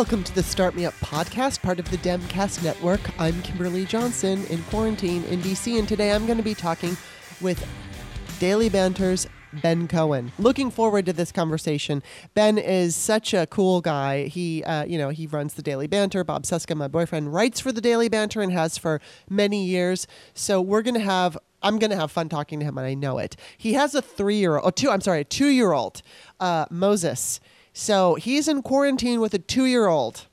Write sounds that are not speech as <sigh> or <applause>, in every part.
Welcome to the Start Me Up podcast, part of the Demcast network. I'm Kimberly Johnson in quarantine in DC, and today I'm going to be talking with Daily Banter's Ben Cohen. Looking forward to this conversation. Ben is such a cool guy. He, uh, you know, he runs the Daily Banter. Bob Cesca, my boyfriend, writes for the Daily Banter and has for many years. So we're going to have I'm gonna have fun talking to him, and I know it. He has a three-year-old, oh, two. I'm sorry, a two-year-old, uh, Moses. So he's in quarantine with a two-year-old.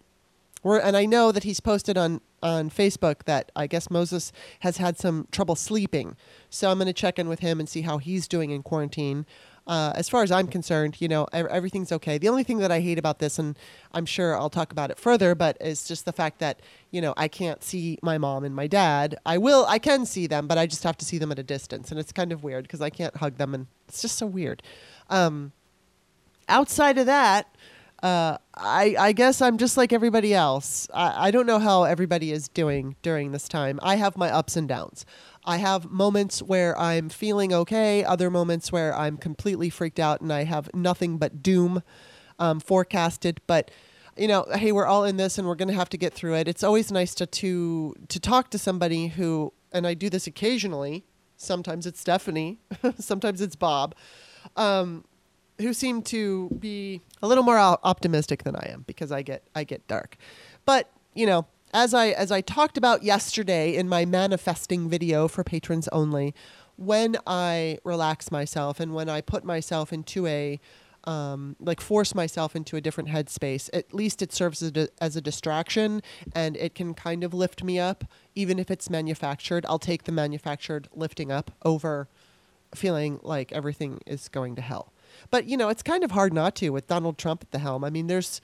And I know that he's posted on on Facebook that I guess Moses has had some trouble sleeping. So I'm going to check in with him and see how he's doing in quarantine. Uh, as far as I'm concerned, you know, everything's okay. The only thing that I hate about this, and I'm sure I'll talk about it further, but is just the fact that, you know, I can't see my mom and my dad. I will, I can see them, but I just have to see them at a distance. And it's kind of weird because I can't hug them, and it's just so weird. Um, outside of that, uh, I, I guess I'm just like everybody else. I, I don't know how everybody is doing during this time. I have my ups and downs. I have moments where I'm feeling okay, other moments where I'm completely freaked out and I have nothing but doom um, forecasted. But you know, hey, we're all in this and we're going to have to get through it. It's always nice to to to talk to somebody who, and I do this occasionally. Sometimes it's Stephanie, <laughs> sometimes it's Bob, um, who seem to be a little more optimistic than I am because I get I get dark. But you know, as I as I talked about yesterday in my manifesting video for patrons only, when I relax myself and when I put myself into a um, like force myself into a different headspace. At least it serves as a, as a distraction and it can kind of lift me up, even if it's manufactured. I'll take the manufactured lifting up over feeling like everything is going to hell. But you know, it's kind of hard not to with Donald Trump at the helm. I mean, there's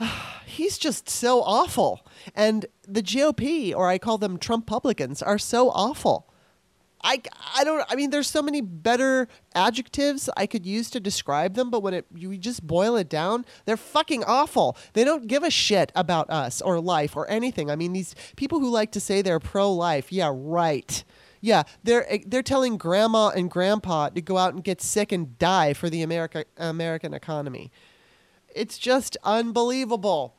<sighs> he's just so awful. And the GOP, or I call them Trump publicans, are so awful. I, I don't I mean there's so many better adjectives I could use to describe them but when it you just boil it down they're fucking awful. They don't give a shit about us or life or anything. I mean these people who like to say they're pro life. Yeah, right. Yeah, they're eh, they're telling grandma and grandpa to go out and get sick and die for the America American economy. It's just unbelievable.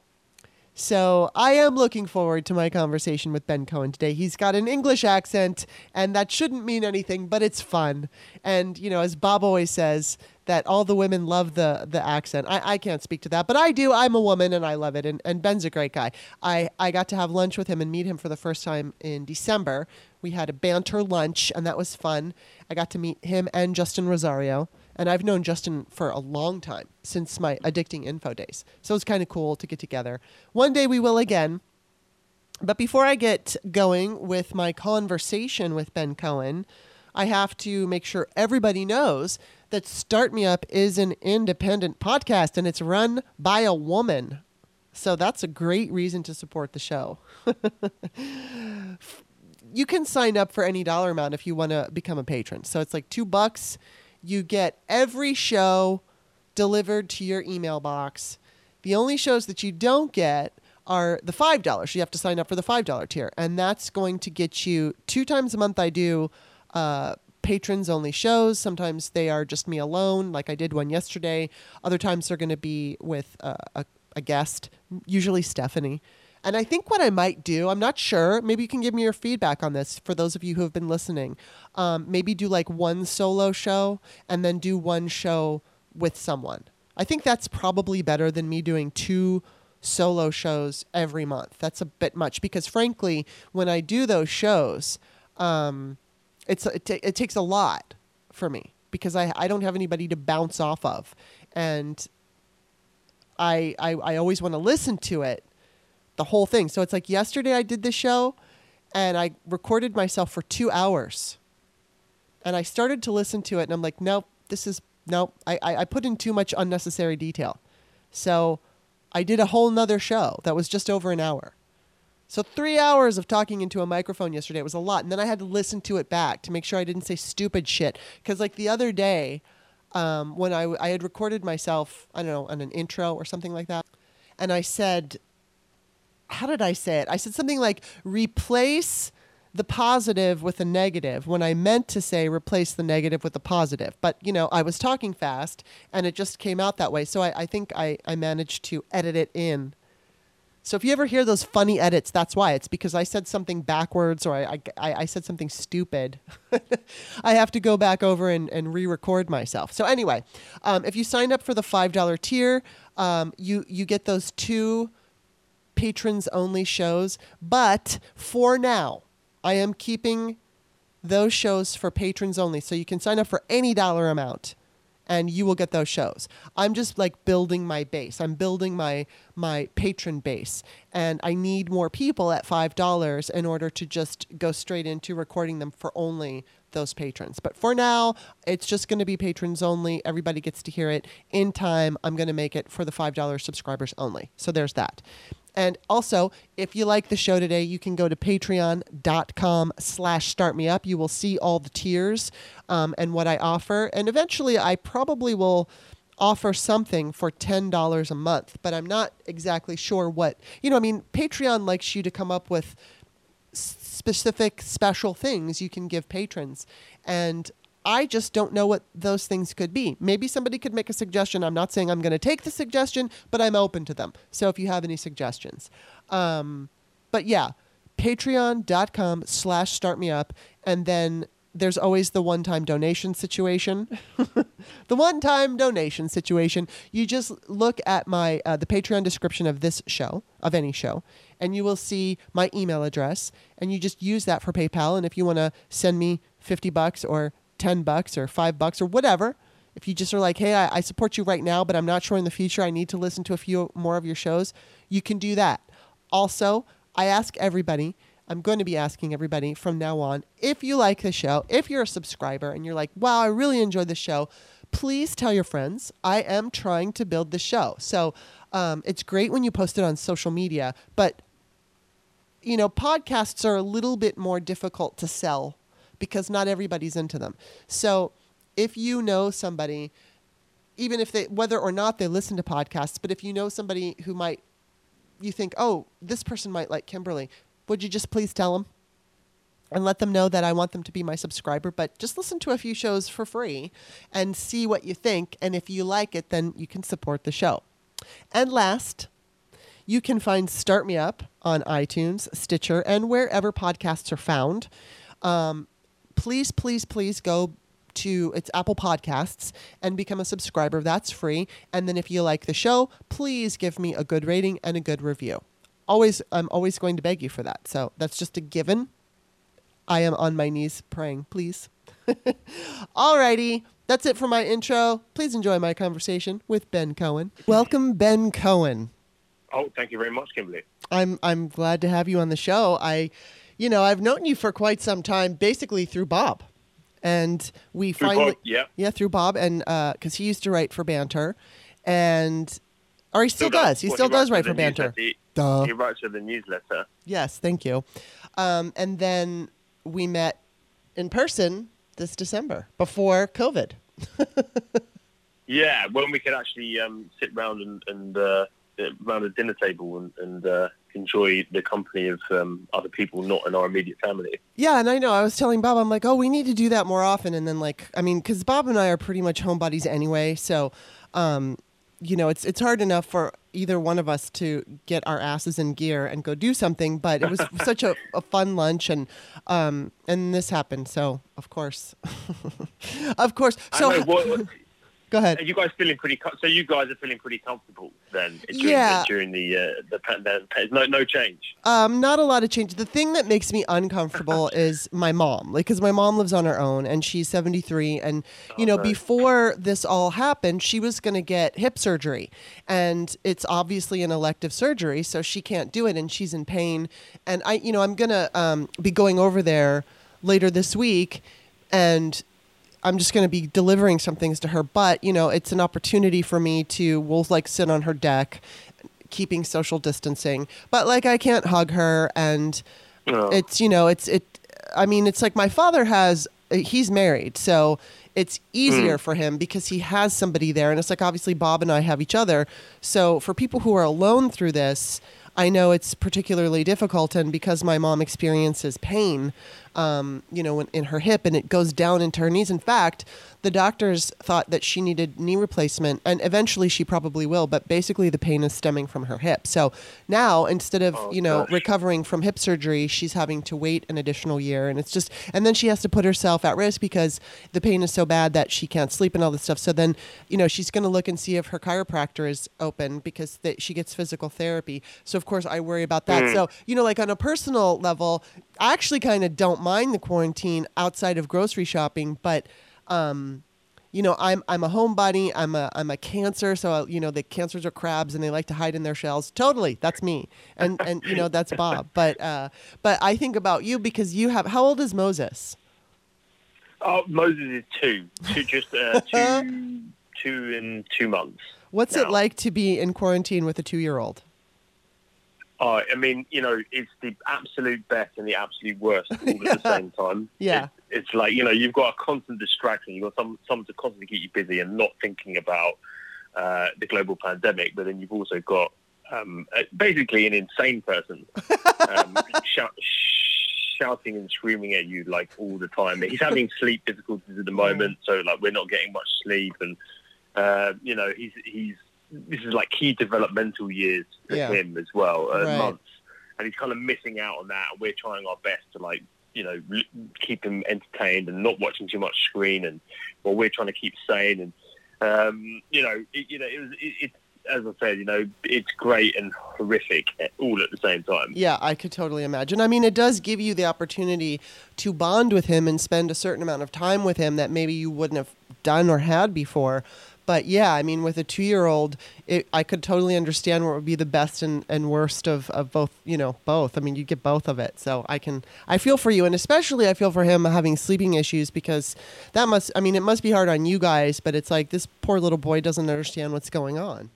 So I am looking forward to my conversation with Ben Cohen today. He's got an English accent, and that shouldn't mean anything, but it's fun. And you know, as Bob always says, that all the women love the the accent. I, I can't speak to that, but I do. I'm a woman, and I love it. And, and Ben's a great guy. I I got to have lunch with him and meet him for the first time in December. We had a banter lunch, and that was fun. I got to meet him and Justin Rosario. And I've known Justin for a long time, since my addicting info days. So it's kind of cool to get together. One day we will again. But before I get going with my conversation with Ben Cohen, I have to make sure everybody knows that Start Me Up is an independent podcast and it's run by a woman. So that's a great reason to support the show. <laughs> you can sign up for any dollar amount if you want to become a patron. So it's like two bucks you get every show delivered to your email box. The only shows that you don't get are the $5. You have to sign up for the $5 tier. And that's going to get you two times a month. I do uh, patrons only shows. Sometimes they are just me alone, like I did one yesterday. Other times they're going to be with uh, a, a guest, usually Stephanie. And I think what I might do, I'm not sure, maybe you can give me your feedback on this for those of you who have been listening. Um, maybe do like one solo show and then do one show with someone. I think that's probably better than me doing two solo shows every month. That's a bit much because, frankly, when I do those shows, um, it's it, t- it takes a lot for me because I, I don't have anybody to bounce off of, and I I, I always want to listen to it the whole thing. So it's like yesterday I did the show and I recorded myself for two hours. And I started to listen to it and I'm like, nope, this is, nope, I, I, I put in too much unnecessary detail. So I did a whole nother show that was just over an hour. So three hours of talking into a microphone yesterday it was a lot, and then I had to listen to it back to make sure I didn't say stupid shit. Because like the other day, um, when I I had recorded myself, I don't know, on an intro or something like that, and I said how did I say it? I said something like replace the positive with a negative when I meant to say replace the negative with the positive. But, you know, I was talking fast and it just came out that way. So I, I think I, I managed to edit it in. So if you ever hear those funny edits, that's why. It's because I said something backwards or I, I, I said something stupid. <laughs> I have to go back over and, and re record myself. So, anyway, um, if you signed up for the $5 tier, um, you, you get those two patrons only shows. But for now, I am keeping those shows for patrons only. So you can sign up for any dollar amount and you will get those shows. I'm just like building my base. I'm building my my patron base and I need more people at $5 in order to just go straight into recording them for only those patrons. But for now, it's just going to be patrons only. Everybody gets to hear it in time. I'm going to make it for the $5 subscribers only. So there's that. And also, if you like the show today, you can go to patreon.com slash startmeup. You will see all the tiers um, and what I offer. And eventually, I probably will offer something for $10 a month, but I'm not exactly sure what. You know, I mean, Patreon likes you to come up with specific special things you can give patrons. And I just don't know what those things could be. Maybe somebody could make a suggestion. I'm not saying I'm going to take the suggestion, but I'm open to them. So if you have any suggestions. Um, but yeah, patreon.com slash start me up. And then there's always the one time donation situation. <laughs> the one time donation situation. You just look at my uh, the Patreon description of this show, of any show, and you will see my email address, and you just use that for PayPal. And if you want to send me 50 bucks or 10 bucks or 5 bucks or whatever. If you just are like hey I, I, support you right now but i'm not sure in the future i need to listen to a few more of your shows you can do that. Also i ask everybody i'm going to be asking everybody from now on if you like the show if you're a subscriber and you're like wow i really enjoyed the show please tell your friends i am trying to build the show. So um, it's great when you post it on social media but you know podcasts are a little bit more difficult to sell because not everybody's into them. So if you know somebody, even if they, whether or not they listen to podcasts, but if you know somebody who might, you think, oh, this person might like Kimberly, would you just please tell them? and let them know that I want them to be my subscriber. But just listen to a few shows for free and see what you think. And if you like it, then you can support the show. And last, you can find Start Me Up on iTunes, Stitcher, and wherever podcasts are found. Um, please, please, please go to it's Apple Podcasts and become a subscriber. That's free. And then if you like the show, please give me a good rating and a good review. Always, I'm always going to beg you for that. So that's just a given. I am on my knees praying, please. <laughs> Alrighty, that's it for my intro. Please enjoy my conversation with Ben Cohen. Welcome, Ben Cohen. Oh, thank you very much, Kimberly. I'm I'm glad to have you on the show. I you know, I've known you for quite some time, basically through Bob, and we through finally, Bob, yeah, yeah, through Bob, and because uh, he used to write for Banter, and or he still, still does. does. He well, still he does write for Banter. He, he writes for the newsletter. Yes, thank you. Um, and then we met in person this December before COVID. <laughs> yeah, when we could actually um, sit round and, and uh, around a dinner table and, and uh, enjoy the company of um, other people not in our immediate family. Yeah, and I know I was telling Bob, I'm like, oh, we need to do that more often. And then like, I mean, because Bob and I are pretty much homebodies anyway, so um, you know, it's it's hard enough for either one of us to get our asses in gear and go do something. But it was <laughs> such a, a fun lunch, and um, and this happened, so of course, <laughs> of course. So. Go ahead. Are you guys feeling pretty? so you guys are feeling pretty comfortable then during yeah. the, during the uh, the pandemic. No, no change. Um, not a lot of change. The thing that makes me uncomfortable <laughs> is my mom, like, because my mom lives on her own and she's seventy three, and you oh, know, before this all happened, she was going to get hip surgery, and it's obviously an elective surgery, so she can't do it, and she's in pain, and I, you know, I'm gonna um, be going over there later this week, and I'm just going to be delivering some things to her, but you know, it's an opportunity for me to we'll like sit on her deck, keeping social distancing. But like I can't hug her, and oh. it's you know, it's it. I mean, it's like my father has. He's married, so it's easier mm. for him because he has somebody there, and it's like obviously Bob and I have each other. So for people who are alone through this, I know it's particularly difficult, and because my mom experiences pain, um, you know, in, in her hip, and it goes down into her knees. In fact, the doctors thought that she needed knee replacement, and eventually she probably will. But basically, the pain is stemming from her hip. So now, instead of Oh, you know gosh. recovering from hip surgery, she's having to wait an additional year, and it's just, and then she has to put herself at risk because the pain is so bad that she can't sleep and all this stuff. So then, you know, she's going to look and see if her chiropractor is open because they, she gets physical therapy. So of course, I worry about that. So you know, like on a personal level, I actually kind of don't mind the quarantine outside of grocery shopping, but um, you know, I'm I'm a homebody. I'm a I'm a cancer, so you know the cancers are crabs and they like to hide in their shells. Totally, that's me, and and you know that's Bob. <laughs> But uh, but I think about you because you have. How old is Moses? Oh, Moses is two, two just uh, <laughs> two, two in two months. What's it like to be in quarantine with a two year old? Oh, I mean, you know, it's the absolute best and the absolute worst all at the <laughs> same time. Yeah. It- it's like you know, you've got a constant distraction. You've got some someone to constantly keep you busy and not thinking about uh, the global pandemic. But then you've also got um, basically an insane person um, <laughs> shout, shouting and screaming at you like all the time. He's having sleep difficulties at the moment, so like we're not getting much sleep, and uh, you know he's he's this is like key developmental years for Yeah. him as well, uh, Right. months, and he's kind of missing out on that. And we're trying our best to like you know keep him entertained and not watching too much screen, and while we're trying to keep sane and um, you know it, you know it was it, it as I said, you know, it's great and horrific all at the same time. Yeah, I could totally imagine. I mean, it does give you the opportunity to bond with him and spend a certain amount of time with him that maybe you wouldn't have done or had before. But yeah, I mean, with a two-year-old, it, I could totally understand what would be the best and, and worst of, of both. You know, both. I mean, you get both of it. So I can, I feel for you, and especially I feel for him having sleeping issues because that must. I mean, it must be hard on you guys, but it's like this poor little boy doesn't understand what's going on.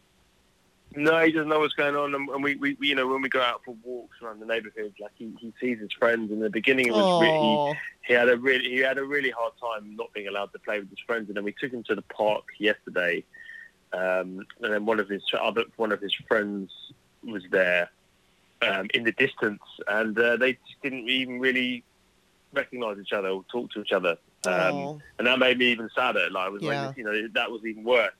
No, he doesn't know what's going on, and we, we, you know, when we go out for walks around the neighbourhood, like he, he sees his friends. In the beginning, it was really, Oh, he had a really he had a really hard time not being allowed to play with his friends, and then we took him to the park yesterday, um, and then one of his other one of his friends was there um, in the distance, and uh, they just didn't even really recognise each other or talk to each other, um, and that made me even sadder. Like I was Yeah. like, you know, that was even worse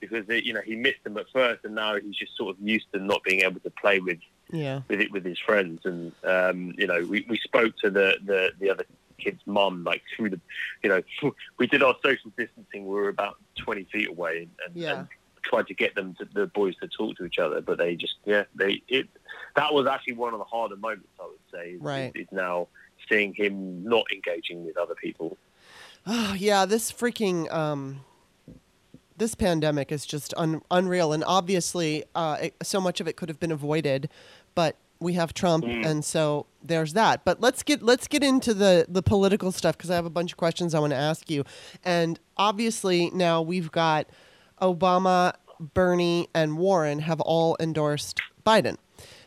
because it, you know he missed them at first, and now he's just sort of used to not being able to play with yeah. with it with his friends. And um, you know, we, we spoke to the, the the other kid's mum like through the, you know, <laughs> we did our social distancing. We were about twenty feet away, and, Yeah. and tried to get them to the boys to talk to each other, but they just yeah they it that was actually one of the harder moments I would say. is- Right. is now seeing him not engaging with other people. Oh, <sighs> yeah, this freaking um, this pandemic is just un- unreal, and obviously, uh, it, so much of it could have been avoided, but we have Trump, Mm. and so there's that. But let's get let's get into the the political stuff because I have a bunch of questions I want to ask you, and obviously now we've got Obama, Bernie, and Warren have all endorsed Biden,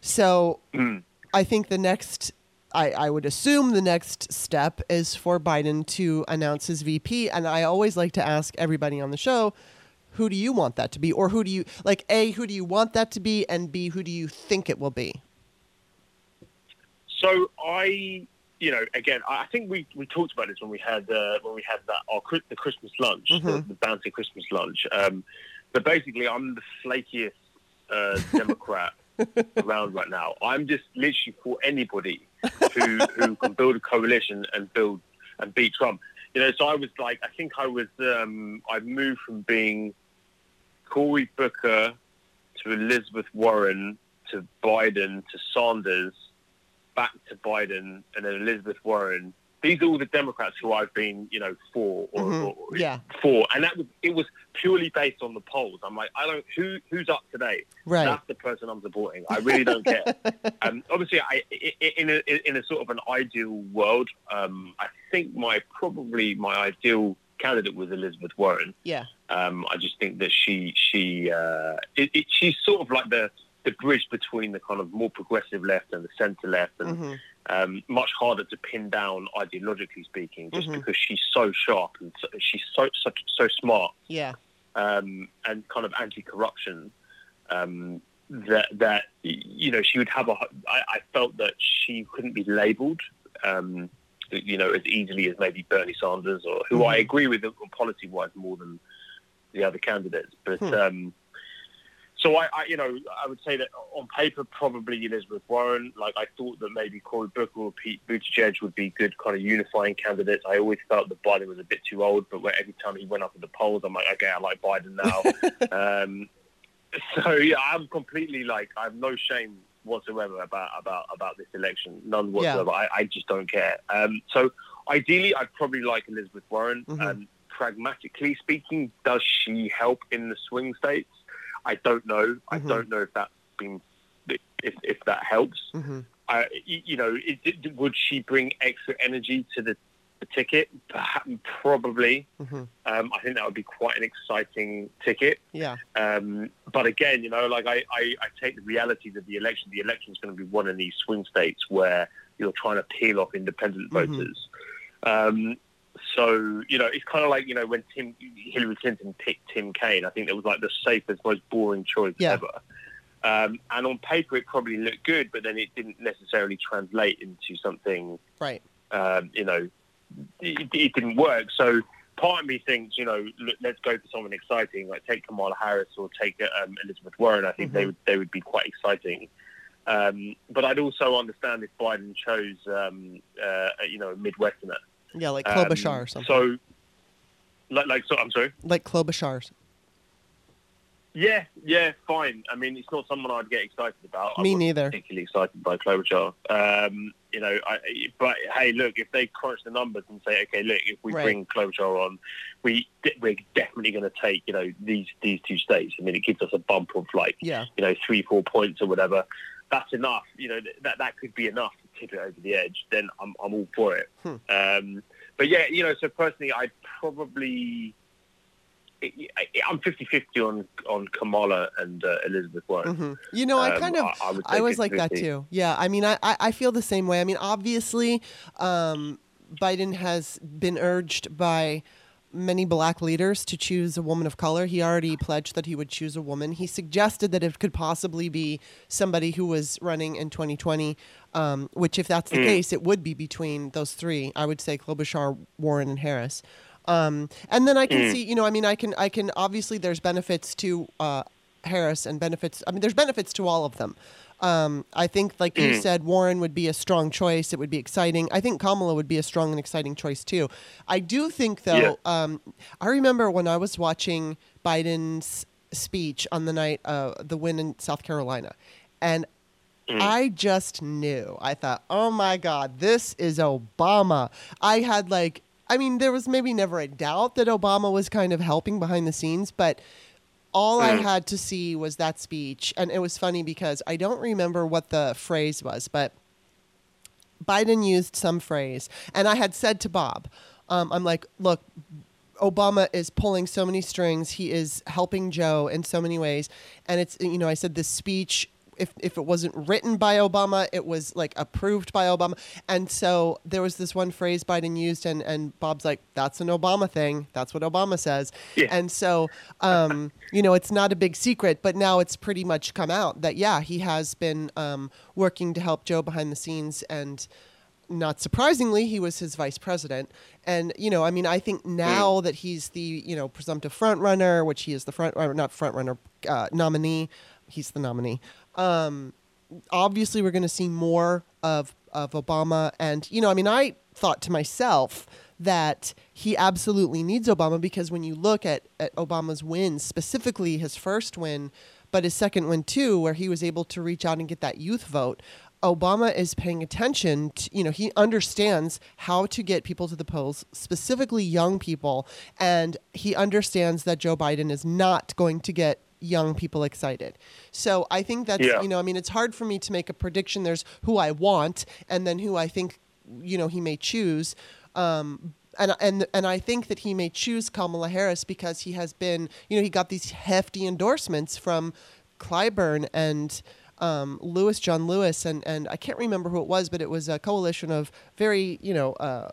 so Mm. I think the next, I, I would assume the next step is for Biden to announce his VP. And I always like to ask everybody on the show, who do you want that to be? Or who do you, like, A, who do you want that to be? And B, who do you think it will be? So I, you know, again, I think we, we talked about this when we had uh, when we had that our the Christmas lunch, the, Mhm. the Banter Christmas lunch. Um, but basically, I'm the flakiest uh, <laughs> Democrat around right now. I'm just literally for anybody who who can build a coalition and build and beat Trump. You know, so I was like, I think I was, um, I moved from being Cory Booker to Elizabeth Warren to Biden to Sanders back to Biden and then Elizabeth Warren. These are all the Democrats who I've been, you know, for or, Mhm. or Yeah. for, and that was it was purely based on the polls. I'm like, I don't who who's up today. Right. That's the person I'm supporting. I really don't care. <laughs> um, obviously, i- in a in a sort of an ideal world, um, I think my probably my ideal candidate was Elizabeth Warren. yeah. Um, I just think that she she uh, it, it, she's sort of like the the bridge between the kind of more progressive left and the centre left, and hmm um, much harder to pin down ideologically speaking, just Mhm. because she's so sharp and so, she's so such so smart Yeah. um, and kind of anti-corruption um, that that you know, she would have a. I, I felt that she couldn't be labelled, um, you know, as easily as maybe Bernie Sanders or who I Mhm. agree with policy wise more than the other candidates. But Hmm. um, so I, I, you know, I would say that on paper probably Elizabeth Warren. Like I thought that maybe Cory Booker or Pete Buttigieg would be good kind of unifying candidates. I always felt that Biden was a bit too old, but where every time he went up in the polls, I'm like, okay, I like Biden now. <laughs> um, so yeah, I'm completely like I have no shame whatsoever about about about this election, none whatsoever. I, I just don't care. Um, so ideally, I'd probably like Elizabeth Warren. Mhm. Um, pragmatically speaking, does she help in the swing states? I don't know. I Mhm. don't know if that's been if if that helps. hmm I, you know, it, it- would she bring extra energy to the, the ticket? Probably. hmm Um, I think that would be quite an exciting ticket. Yeah. Um, but again, you know, like I, I, I take the realities of the election. The election is going to be one of these swing states where you're trying to peel off independent Mhm. voters. Um, so you know, it's kind of like you know when Tim Hillary Clinton picked Tim Kaine. I think that was like the safest, most boring choice Yeah. ever. Um, and on paper, it probably looked good, but then it didn't necessarily translate into something Right. um, you know, it, it didn't work. So part of me thinks, you know, look, let's go for someone exciting, like take Kamala Harris or take um, Elizabeth Warren. I think they Mhm. would they would be quite exciting. Um, but I'd also understand if Biden chose, um, uh, you know, a Midwesterner, Yeah, like Um, Klobuchar or something. So, like, like, so I'm sorry. like Klobuchar's. Yeah, yeah, fine. I mean, it's not someone I'd get excited about. I Me neither. Particularly excited by Klobuchar. Um, you know, I, but hey, look, if they crunch the numbers and say, okay, look, if we Right. bring Klobuchar on, we we're definitely going to take you know these these two states. I mean, it gives us a bump of like Yeah. you know three four points or whatever. That's enough. You know, that that could be enough to tip it over the edge. Then I'm I'm all for it. Hmm. Um, but yeah, you know, so personally, I'd probably. I- I'm 50-50 on on Kamala and uh, Elizabeth Warren. hmm You know, I Um, kind of I, would I was like that 50-50. too. Yeah, I mean, I, I, I feel the same way. I mean, obviously, um, Biden has been urged by many black leaders to choose a woman of color. He already pledged that he would choose a woman. He suggested that it could possibly be somebody who was running in 2020, um, which, if that's the Mm. case, it would be between those three. I would say Klobuchar, Warren, and Harris. Um, and then I can Mm. see, you know, I mean, I can, I can obviously there's benefits to uh, Harris and benefits. I mean, there's benefits to all of them. Um, I think, like you Mm. said, Warren would be a strong choice. It would be exciting. I think Kamala would be a strong and exciting choice too. I do think, though, um, I remember when I was watching Biden's speech on the night uh, the win in South Carolina, and Mm. I just knew. I thought, oh my God, this is Obama. I had like, I mean, there was maybe never a doubt that Obama was kind of helping behind the scenes, but all I Mm. had to see was that speech. And it was funny because I don't remember what the phrase was, but Biden used some phrase. And I had said to Bob, um, I'm like, look, Obama is pulling so many strings. He is helping Joe in so many ways. And it's, you know, I said this speech, if, if it wasn't written by Obama, it was like approved by Obama. And so there was this one phrase Biden used, and, and Bob's like, that's an Obama thing. That's what Obama says. Yeah. And so, um, <laughs> you know, it's not a big secret, but now it's pretty much come out that, yeah, he has been um, working to help Joe behind the scenes. And, not surprisingly, he was his vice president. And, you know, I mean, I think now that he's the, you know, presumptive front runner, which he is the front, or not front runner, uh, nominee, he's the nominee. Um, obviously, we're going to see more of, of Obama. And, you know, I mean, I thought to myself that he absolutely needs Obama because when you look at, at Obama's wins, specifically his first win, but his second win too, where he was able to reach out and get that youth vote, Obama is paying attention to, you know, he understands how to get people to the polls, specifically young people, and he understands that Joe Biden is not going to get young people excited. So I think that's, Yeah. you know, I mean, it's hard for me to make a prediction. There's who I want and then who I think, you know, he may choose. Um, and, and and I think that he may choose Kamala Harris because he has been, you know, he got these hefty endorsements from Clyburn and um, Lewis, John Lewis, and, and I can't remember who it was, but it was a coalition of very, you know, uh,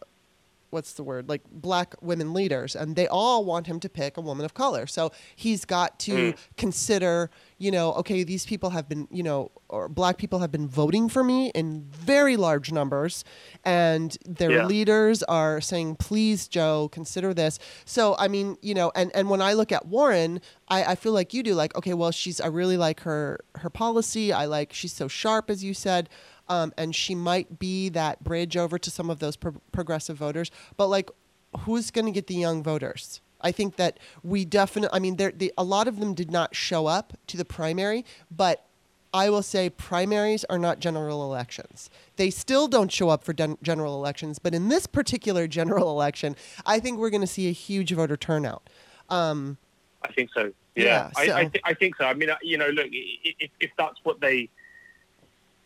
what's the word like black women leaders and they all want him to pick a woman of color so he's got to Mm. consider you know okay these people have been you know or black people have been voting for me in very large numbers and their Yeah. leaders are saying please joe consider this so i mean you know and and when i look at warren i i feel like you do like okay well she's i really like her her policy i like she's so sharp as you said um, and she might be that bridge over to some of those pro- progressive voters. But like, who's going to get the young voters? I think that we definitely. I mean, there the, a lot of them did not show up to the primary, but I will say primaries are not general elections. They still don't show up for den- general elections, but in this particular <laughs> general election, I think we're going to see a huge voter turnout. Um, I think so. Yeah, Yeah, I, so- I, th- I think so. I mean, you know, look, i- i- if, if that's what they,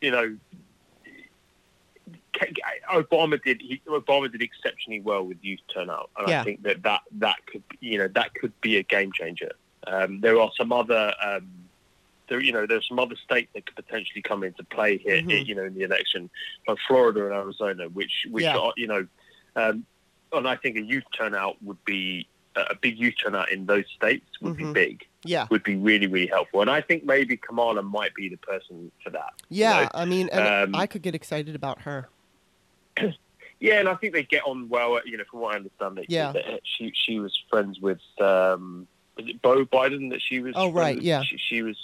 you know, Obama did. He, Obama did exceptionally well with youth turnout, and Yeah. I think that, that that could, you know, that could be a game changer. Um, there are some other, um, there, you know, there's some other states that could potentially come into play here, Mhm. you know, in the election, like Florida and Arizona, which, which Yeah. are, you know, um, and I think a youth turnout would be a big youth turnout in those states would Mhm. be big, yeah, would be really, really helpful. And I think maybe Kamala might be the person for that. you yeah. know? I mean, and Um, I could get excited about her. <coughs> Yeah, and I think they get on well. You know, from what I understand, that, Yeah. that she she was friends with um, was it Beau Biden that she was. Oh, right, with? yeah. She, she was.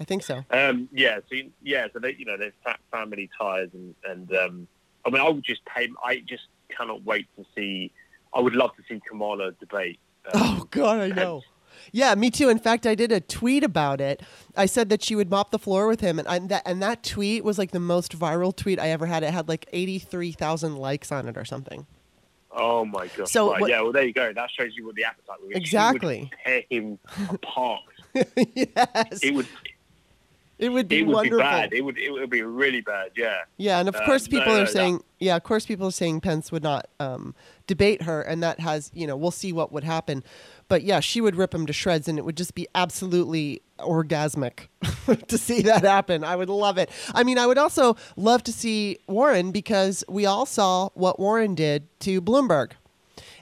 I think so. Um, yeah, so yeah, so they you know fa- family ties and and um, I mean I would just pay. I just cannot wait to see. I would love to see Kamala debate. um, Oh God, I know. Yeah, me too. In fact, I did a tweet about it. I said that she would mop the floor with him, and I, that and that tweet was like the most viral tweet I ever had. It had like eighty three thousand likes on it or something. Oh my god! So right, what- yeah, well there you go. That shows you what the appetite was. Exactly. tear him apart. <laughs> yes, It would. it would be It would wonderful. be bad. It would. It would be really bad. Yeah. Yeah, and of Uh, course people no, are that- saying, yeah, of course people are saying Pence would not um, debate her, and that has, you know, we'll see what would happen. But yeah, she would rip him to shreds, and it would just be absolutely orgasmic <laughs> to see that happen. I would love it. I mean, I would also love to see Warren because we all saw what Warren did to Bloomberg.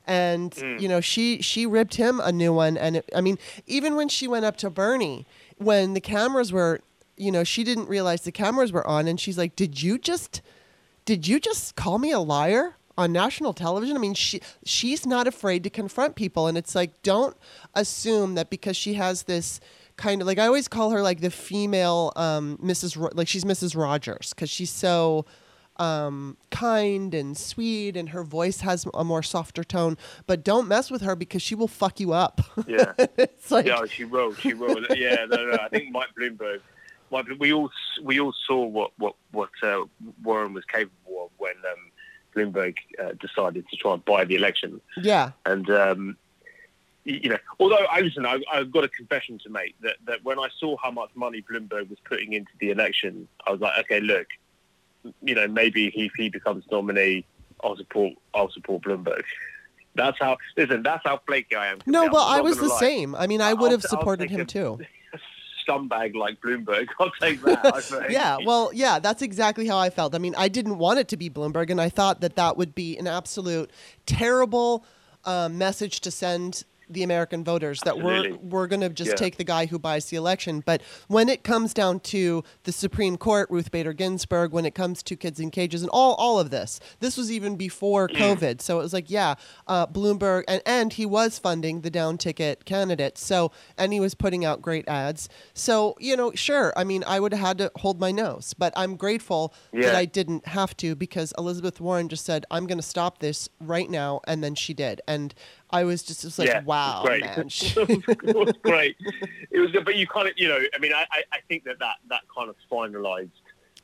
And Mm. you know she she ripped him a new one, and it, I mean even when she went up to Bernie, when the cameras were, you know, she didn't realize the cameras were on, and she's like, "Did you just, did you just call me a liar on national television?" I mean, she she's not afraid to confront people, and it's like, don't assume that because she has this kind of like I always call her like the female um, Mrs. Ro- like she's Mrs. Rogers because she's so um, kind and sweet, and her voice has a more softer tone. But don't mess with her because she will fuck you up. Yeah. <laughs> it's like, yeah, she will. She will. Yeah, no, no. I think Mike Bloomberg. Mike, we all we all saw what what what uh, Warren was capable of when um, Bloomberg uh, decided to try and buy the election. yeah, And um, you know, although I listen, I, I've got a confession to make that that when I saw how much money Bloomberg was putting into the election, I was like, okay, look, you know, maybe if he becomes nominee, I'll support I'll support Bloomberg. That's how. Listen, that's how flaky I am. no, well, I was the lie. same. I mean, I would have supported him a- too. <laughs> scumbag like Bloomberg. <laughs> I'll take that. I <laughs> think. Yeah, well, yeah, that's exactly how I felt. I mean, I didn't want it to be Bloomberg, and I thought that that would be an absolute terrible uh, message to send the American voters that we're we're going to just Yeah. take the guy who buys the election. But when it comes down to the Supreme Court, Ruth Bader Ginsburg, when it comes to kids in cages, and all all of this, this was even before COVID. So it was like, yeah, uh, Bloomberg, and and he was funding the down ticket candidates. So and he was putting out great ads. So you know, sure. I mean, I would have had to hold my nose, but I'm grateful that I didn't have to because Elizabeth Warren just said, "I'm going to stop this right now," and then she did, and I was just, just like, yeah, "Wow, <laughs> it was great. man." it was great. It was but you kind of, you know, I mean, I, I, I think that that, that kind of finalised.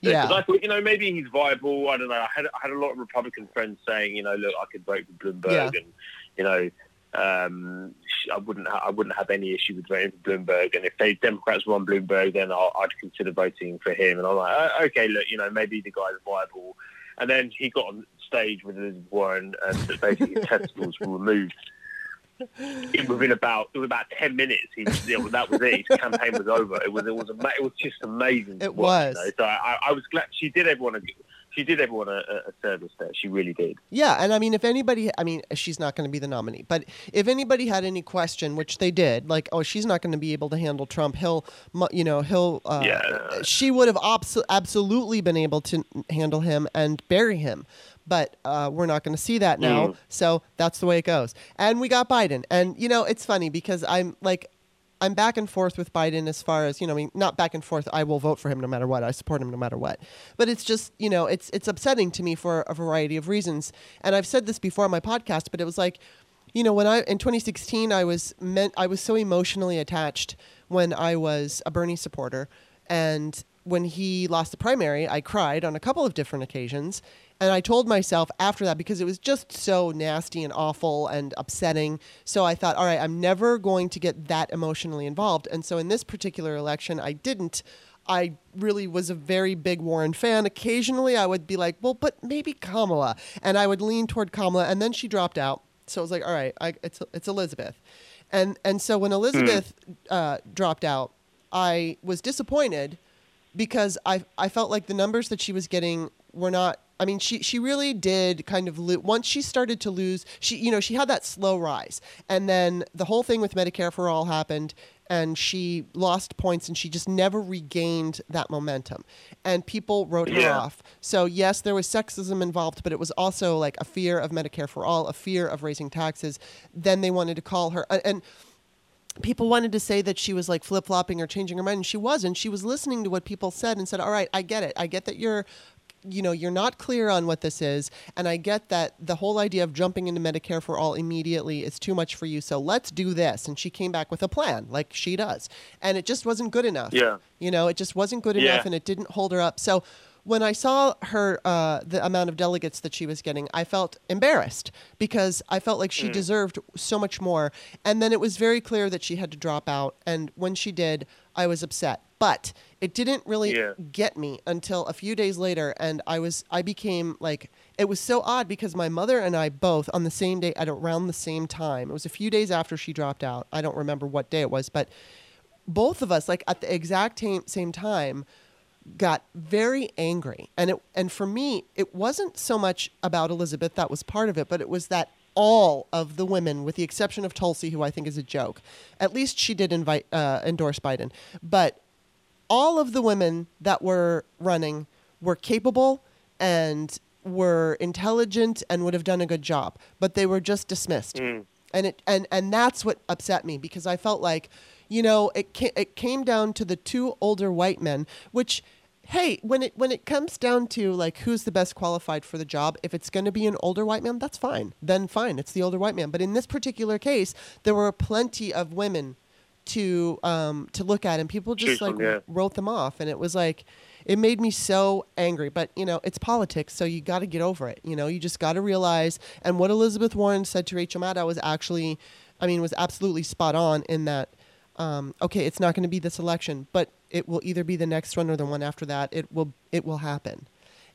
Yeah. Because I thought, you know, maybe he's viable. I don't know. I had I had a lot of Republican friends saying, you know, look, I could vote for Bloomberg, Yeah. and you know, um, I wouldn't ha- I wouldn't have any issue with voting for Bloomberg. And if they Democrats were on Bloomberg, then I'll, I'd consider voting for him. And I'm like, uh, okay, look, you know, maybe the guy's viable. And then he got on stage with Elizabeth Warren, and basically <laughs> his testicles were removed. It within about it was about ten minutes. He, that was it. His campaign was over. It was it was ama- it was just amazing. It watch, was. you know. So I, I was glad she did everyone a she did everyone a, a service there. She really did. Yeah, and I mean, if anybody, I mean, she's not going to be the nominee, but if anybody had any question, which they did, like, oh, she's not going to be able to handle Trump, he'll, you know, he'll, uh, yeah. she would have abso- absolutely been able to handle him and bury him. But uh, we're not going to see that now, Mm. so that's the way it goes. And we got Biden, and you know, it's funny because I'm like, I'm back and forth with Biden as far as you know. I mean, not back and forth. I will vote for him no matter what. I support him no matter what. But it's just you know, it's it's upsetting to me for a variety of reasons. And I've said this before on my podcast, but it was like, you know, when I in 2016, I was meant I was so emotionally attached when I was a Bernie supporter, and when he lost the primary, I cried on a couple of different occasions. And I told myself after that because it was just so nasty and awful and upsetting. So I thought, all right, I'm never going to get that emotionally involved. And so in this particular election, I didn't. I really was a very big Warren fan. Occasionally, I would be like, well, but maybe Kamala. And I would lean toward Kamala. And then she dropped out. So I was like, all right, I, it's, it's Elizabeth. And, and so when Elizabeth uh, dropped out, I was disappointed because I I felt like the numbers that she was getting were not. I mean, she she really did kind of lo- once she started to lose. She you know she had that slow rise, and then the whole thing with Medicare for all happened, and she lost points, and she just never regained that momentum, and people wrote her off. So yes, there was sexism involved, but it was also like a fear of Medicare for all, a fear of raising taxes. Then they wanted to call her and. and people wanted to say that she was like flip flopping or changing her mind, and she wasn't. She was listening to what people said and said, "All right, I get it. I get that you're." You know, you're not clear on what this is, and I get that the whole idea of jumping into Medicare for all immediately is too much for you. So let's do this. And she came back with a plan, like she does, and it just wasn't good enough. Yeah. You know, it just wasn't good Yeah. enough, and it didn't hold her up. So when I saw her, uh, the amount of delegates that she was getting, I felt embarrassed because I felt like she deserved so much more. And then it was very clear that she had to drop out. And when she did, I was upset. But it didn't really Yeah. get me until a few days later. And I was, I became like, it was so odd because my mother and I both on the same day at around the same time. It was a few days after she dropped out. I don't remember what day it was, but both of us, like at the exact same, same time, got very angry and it and for me it wasn't so much about Elizabeth that was part of it but it was that all of the women with the exception of Tulsi who I think is a joke. At least she did invite uh, endorse Biden. But all of the women that were running were capable and were intelligent and would have done a good job but they were just dismissed. And it and and that's what upset me because I felt like you know it ca- it came down to the two older white men which hey when it when it comes down to like who's the best qualified for the job if it's going to be an older white man that's fine. Then fine it's the older white man but in this particular case there were plenty of women to um to look at and people just Choose like from, yeah. wrote them off. And it was like it made me so angry. But you know it's politics so you got to get over it. You know you just got to realize. And what elizabeth warren said to rachel maddow was actually i mean was absolutely spot on in that um, okay it's not going to be this election. But it will either be the next one or the one after that it will it will happen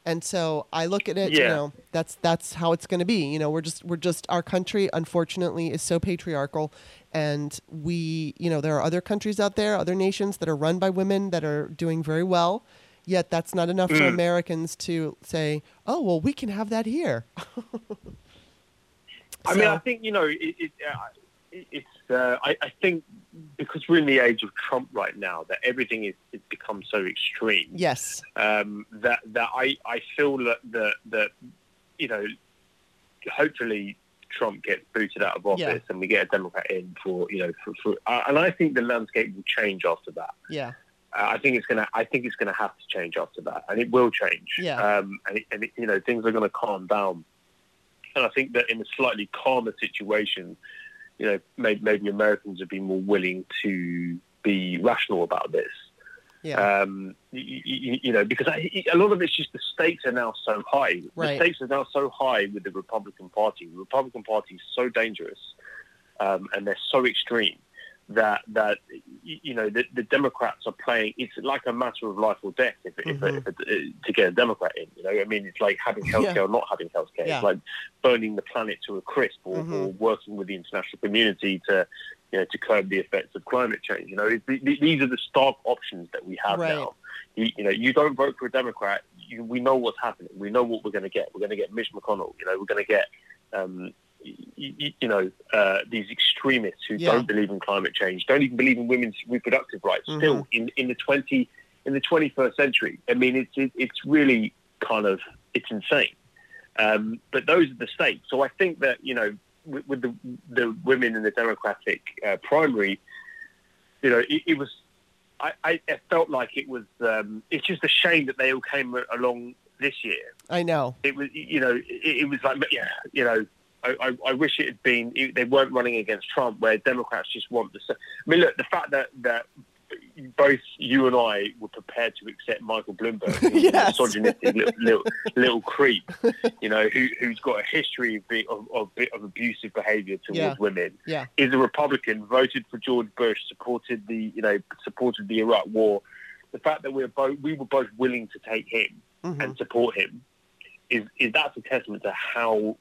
and so I look at it, you know, that's that's how it's going to be. You know, we're just we're just our country unfortunately is so patriarchal and we, you know, there are other countries out there, other nations that are run by women that are doing very well. Yet that's not enough for Mm. Americans to say, "Oh, well, we can have that here." <laughs> I mean, I think you know, it, it, uh, it, it's. Uh, I, I think because we're in the age of Trump right now, that everything is, is become so extreme. yes. Um, that that I, I feel that that that you know, hopefully Trump gets booted out of office Yeah. and we get a Democrat in for you know for, for uh, and I think the landscape will change after that. Yeah. Uh, I think it's gonna. I think it's gonna have to change after that, and it will change. Yeah. Um, and it, and it, you know things are gonna calm down, and I think that in a slightly calmer situation, you know, maybe, maybe Americans would be more willing to be rational about this. Yeah. Um, you, you, you know, because I, a lot of it's just the stakes are now so high. Right. The stakes are now so high with the Republican Party. The Republican Party is so dangerous, um, and they're so extreme that that you know the, the Democrats are playing. It's like a matter of life or death if, if, Mhm. if, if, to get a Democrat in. You know, I mean, it's like having healthcare Yeah. or not having healthcare. Yeah. It's like burning the planet to a crisp, or, Mhm. or working with the international community to you know to curb the effects of climate change. You know, it, th- these are the stark options that we have Right. now. You, you know, you don't vote for a Democrat, you, we know what's happening. We know what we're going to get. We're going to get Mitch McConnell. You know, we're going to get, um, you, you know, uh, these extremists who Yeah. don't believe in climate change, don't even believe in women's reproductive rights. Mhm. Still, in, in the twenty in the twenty first century, I mean, it's it, it's really kind of it's insane. Um, but those are the stakes. So I think that you know, with, with the the women in the Democratic uh, primary, you know, it, it was. I, I felt like it was. Um, it's just a shame that they all came along this year. I know. It was, you know, it, it was like, yeah, you know, I, I, I wish it had been. They weren't running against Trump, where Democrats just want the. I mean, look, the fact that that both you and I were prepared to accept Michael Bloomberg, <laughs> Yes. misogynistic little, <laughs> little, little creep, you know, who, who's got a history of, be, of, of, bit of abusive behaviour towards Yeah. women, Yeah. is a Republican, voted for George Bush, supported the, you know, supported the Iraq War. The fact that we're both, we were both willing to take him Mhm. and support him, is, is that's a testament to how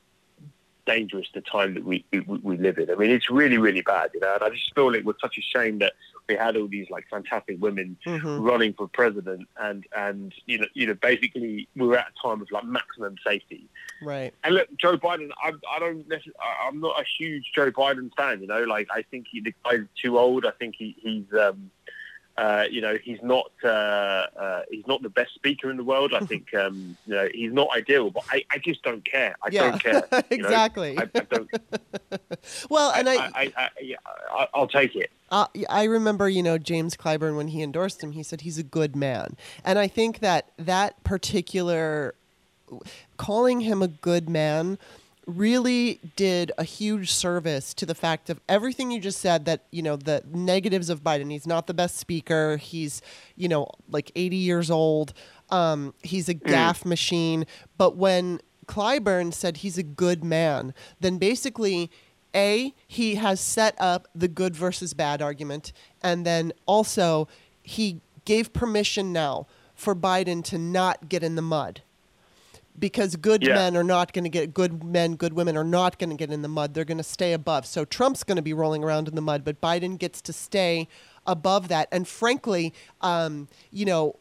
dangerous the time that we, we we live in. I mean, it's really really bad, you know. And I just feel it was such a shame that we had all these like fantastic women Mhm. running for president, and and you know you know basically we were at a time of like maximum safety. Right. And look, Joe Biden, I, I don't necessarily, I'm not a huge Joe Biden fan. You know, like I think he, the guy's too old. I think he, he's, um, uh, you know, he's not, uh, uh, he's not the best speaker in the world. I <laughs> think, um, you know, he's not ideal. But I, I just don't care. I yeah. don't care. <laughs> you know. exactly. I, I don't. <laughs> well, and I, I, I, I, yeah, I, I'll take it. Uh, I remember, you know, James Clyburn when he endorsed him, he said he's a good man, and I think that that particular calling him a good man really did a huge service to the fact of everything you just said that you know the negatives of Biden. He's not the best speaker. He's you know like 80 years old. Um, he's a gaffe machine. But when Clyburn said he's a good man then basically a he has set up the good versus bad argument. And then also he gave permission now for Biden to not get in the mud because good Yeah. men are not going to get good men, good women are not going to get in the mud. They're going to stay above. So Trump's going to be rolling around in the mud, but Biden gets to stay above that. And frankly, um, you know,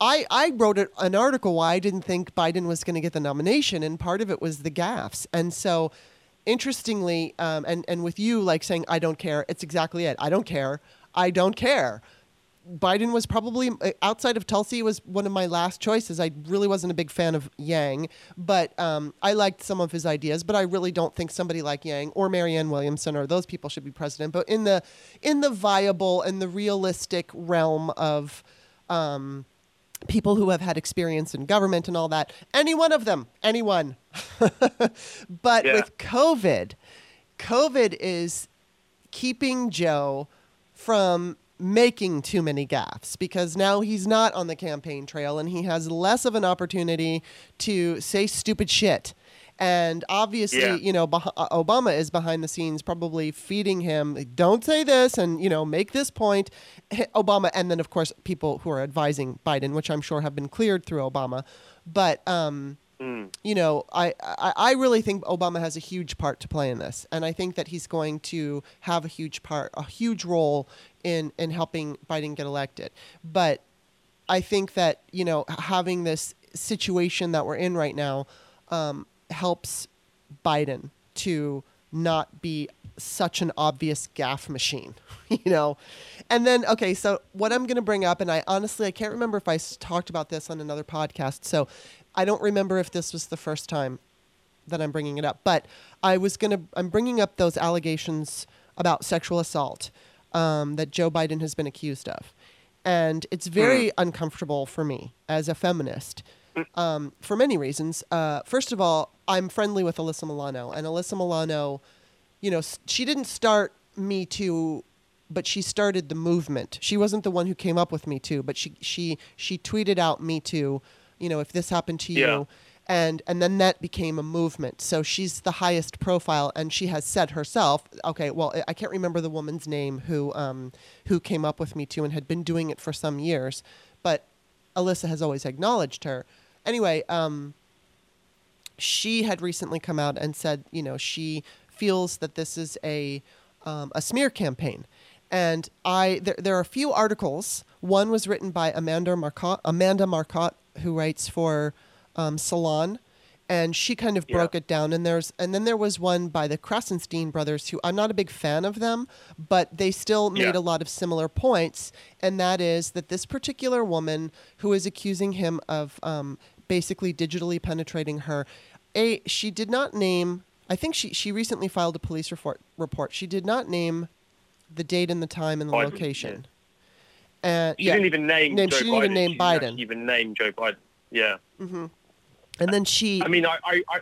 I, I wrote an article why I didn't think Biden was going to get the nomination, and part of it was the gaffes. And so, interestingly, um, and and with you like saying I don't care, it's exactly it. I don't care. I don't care. Biden was probably uh, outside of Tulsi was one of my last choices. I really wasn't a big fan of Yang, but um, I liked some of his ideas. But I really don't think somebody like Yang or Marianne Williamson or those people should be president. But in the in the viable and the realistic realm of um, people who have had experience in government and all that, any one of them, anyone. <laughs> but Yeah. with COVID, COVID is keeping Joe from making too many gaffes because now he's not on the campaign trail and he has less of an opportunity to say stupid shit. And obviously, Yeah. you know, uh, Obama is behind the scenes probably feeding him, don't say this and, you know, make this point. <laughs> Obama, and then, of course, people who are advising Biden, which I'm sure have been cleared through Obama. But, um, Mm. you know, I, I, I really think Obama has a huge part to play in this. And I think that he's going to have a huge part, a huge role in, in helping Biden get elected. But I think that, you know, having this situation that we're in right now um, helps Biden to not be such an obvious gaffe machine, <laughs> you know? And then, okay, so what I'm going to bring up, and I honestly, I can't remember if I talked about this on another podcast. So I don't remember if this was the first time that I'm bringing it up, but I was going to, I'm bringing up those allegations about sexual assault um, that Joe Biden has been accused of. And it's very uncomfortable for me as a feminist um, for many reasons. Uh, first of all, I'm friendly with Alyssa Milano, and Alyssa Milano, you know, she didn't start Me Too, but she started the movement. She wasn't the one who came up with Me Too, but she she she tweeted out Me Too. You know, if this happened to you, Yeah. and and then that became a movement. So she's the highest profile, and she has said herself, okay, well, I- I can't remember the woman's name who um, who came up with Me Too and had been doing it for some years, but Alyssa has always acknowledged her. Anyway, um, she had recently come out and said, you know, she feels that this is a um, a smear campaign. And I there, there are a few articles. One was written by Amanda Marcotte, Amanda Marcotte, who writes for um, Salon, and she kind of Yeah. broke it down. And there's and then there was one by the Krassenstein brothers, who I'm not a big fan of them, but they still made Yeah. a lot of similar points. And that is that this particular woman who is accusing him of um, basically digitally penetrating her, a she did not name. I think she she recently filed a police report. Report. She did not name the date and the time and the Biden, location. And She yeah, didn't even name. Name- Joe she didn't even Biden. name She didn't Biden. Even name Joe Biden. Yeah. and then she. I mean, I, I, I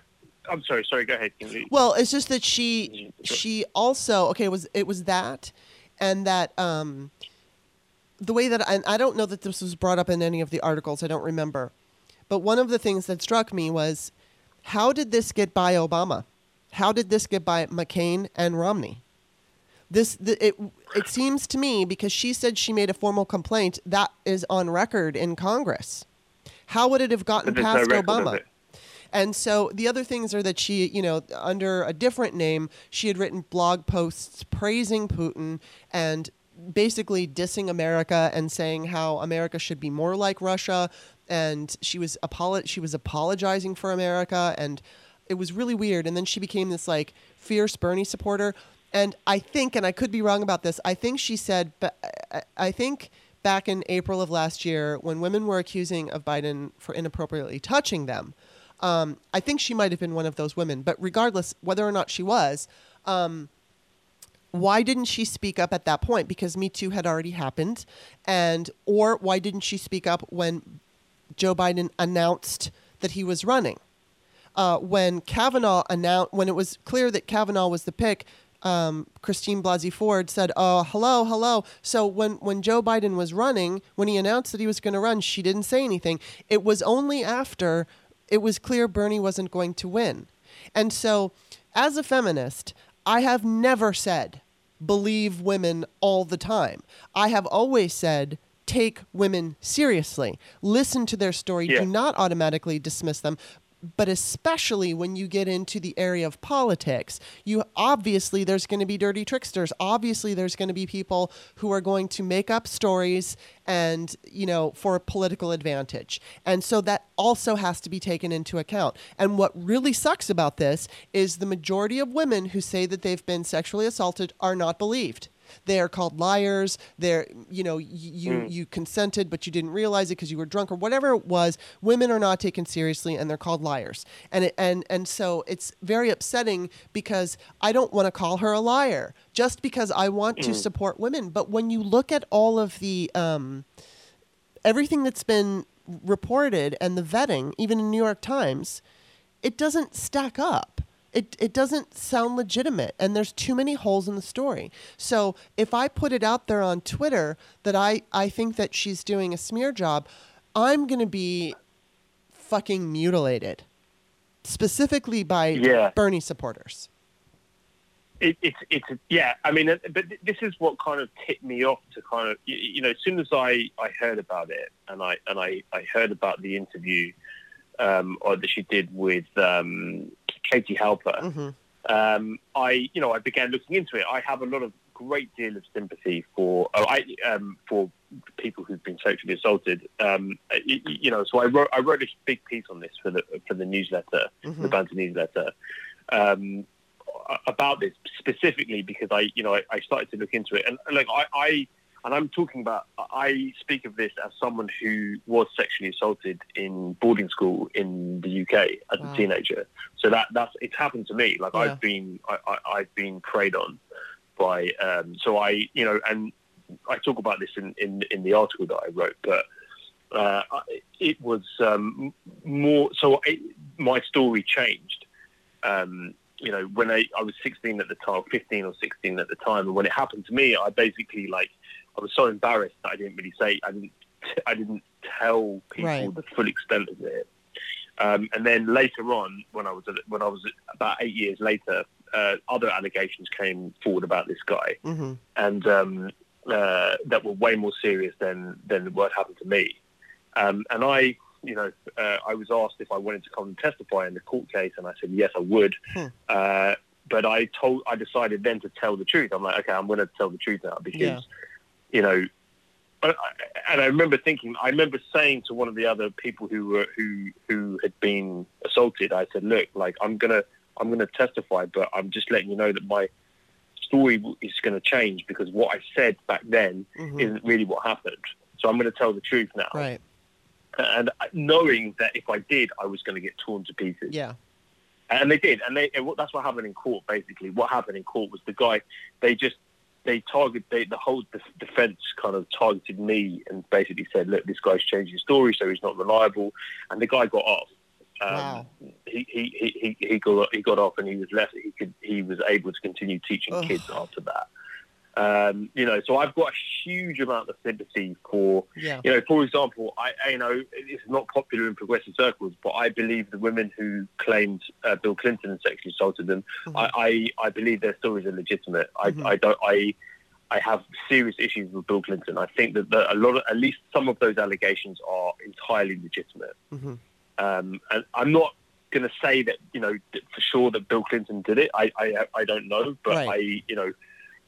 I'm sorry. Sorry. Go ahead. Well, it's just that she she also okay it was it was that and that um the way that and I don't know that this was brought up in any of the articles I don't remember but one of the things that struck me was how did this get by Obama how did this get by McCain and Romney this the, it it seems to me because she said she made a formal complaint that is on record in Congress how would it have gotten But there's no past Obama and so the other things are that she, you know, under a different name, she had written blog posts praising Putin and basically dissing America and saying how America should be more like Russia. And she was apolo- she was apologizing for America, and it was really weird. And then she became this like fierce Bernie supporter. And I think, and I could be wrong about this, I think she said, but I- think back in April of last year when women were accusing of Biden for inappropriately touching them. Um, I think she might have been one of those women, but regardless whether or not she was, um, why didn't she speak up at that point? Because Me Too had already happened, and or why didn't she speak up when Joe Biden announced that he was running? Uh, when Kavanaugh announced, when it was clear that Kavanaugh was the pick, um, Christine Blasey Ford said, "Oh, hello, hello." So when when Joe Biden was running, when he announced that he was going to run, she didn't say anything. It was only after it was clear Bernie wasn't going to win, and so as a feminist, I have never said believe women all the time. I have always said take women seriously. Listen to their story. Yeah. Do not automatically dismiss them. But especially when you get into the area of politics, you obviously there's going to be dirty tricksters. Obviously there's going to be people who are going to make up stories and, you know, for political advantage. And so that also has to be taken into account. And what really sucks about this is the majority of women who say that they've been sexually assaulted are not believed. They are called liars. They're, you know, you you consented, but you didn't realize it because you were drunk or whatever it was. Women are not taken seriously, and they're called liars. And it, and and so it's very upsetting because I don't want to call her a liar just because I want to support women. But when you look at all of the um, everything that's been reported and the vetting, even in New York Times, it doesn't stack up. It, it doesn't sound legitimate, and there's too many holes in the story. So if I put it out there on Twitter that I, I think that she's doing a smear job, I'm going to be fucking mutilated, specifically by Yeah. Bernie supporters. it, it's it's yeah. I mean, uh, but this is what kind of tipped me off to kind of you, you know, as soon as I, I heard about it and I and I, I heard about the interview um, or that she did with um, Katie Halper, hmm um, I you know I began looking into it. I have a lot of great deal of sympathy for oh, I um, for people who've been sexually assaulted. Um, you, you know, so I wrote I wrote a big piece on this for the for the newsletter, Mhm. the Banter newsletter. Um, about this specifically because I, you know, I, I started to look into it, and like I, I, and I'm talking about, I speak of this as someone who was sexually assaulted in boarding school in the UK as Wow. a teenager. So that that's it's happened to me. Like Yeah. I've been, I, I, I've been preyed on by. Um, so I, you know, and I talk about this in in, in the article that I wrote, but. Uh, it was um, more so. It, my story changed um, you know, when I, I was 16 at the time, 15 or 16 at the time, and when it happened to me, I basically like, I was so embarrassed that I didn't really say, I didn't, <laughs> I didn't tell people Right. the full extent of it. Um, and then later on, when I was when I was about eight years later, uh, other allegations came forward about this guy, hmm and um, uh, that were way more serious than than what happened to me. Um, and I, you know, uh, I was asked if I wanted to come and testify in the court case, and I said yes, I would. Hmm. Uh, but I told, I decided then to tell the truth. I'm like, okay, I'm going to tell the truth now because, Yeah. You know, and I remember thinking, I remember saying to one of the other people who were who who had been assaulted, I said, look, like I'm gonna I'm gonna testify, but I'm just letting you know that my story is going to change because what I said back then Mhm. isn't really what happened. So I'm going to tell the truth now. Right. And knowing that if I did, I was going to get torn to pieces. Yeah. And they did, and they and that's what happened in court. Basically, what happened in court was the guy they just they target they, the whole def- defense kind of targeted me and basically said, look, this guy's changing his story, so he's not reliable, and the guy got off. Um, Wow. He, he, he, he, he got he got off and he was left. He could he was able to continue teaching Ugh. kids after that. Um, you know, so I've got a huge amount of sympathy for Yeah. you know, for example, I, I you know it's not popular in progressive circles, but I believe the women who claimed uh, Bill Clinton sexually assaulted them, Mhm. I, I I believe their stories are legitimate. I, Mhm. I don't I I have serious issues with Bill Clinton. I think that the, a lot of at least some of those allegations are entirely legitimate. Mhm. Um, and I'm not going to say that you know for sure that Bill Clinton did it. I I, I don't know, but Right. I you know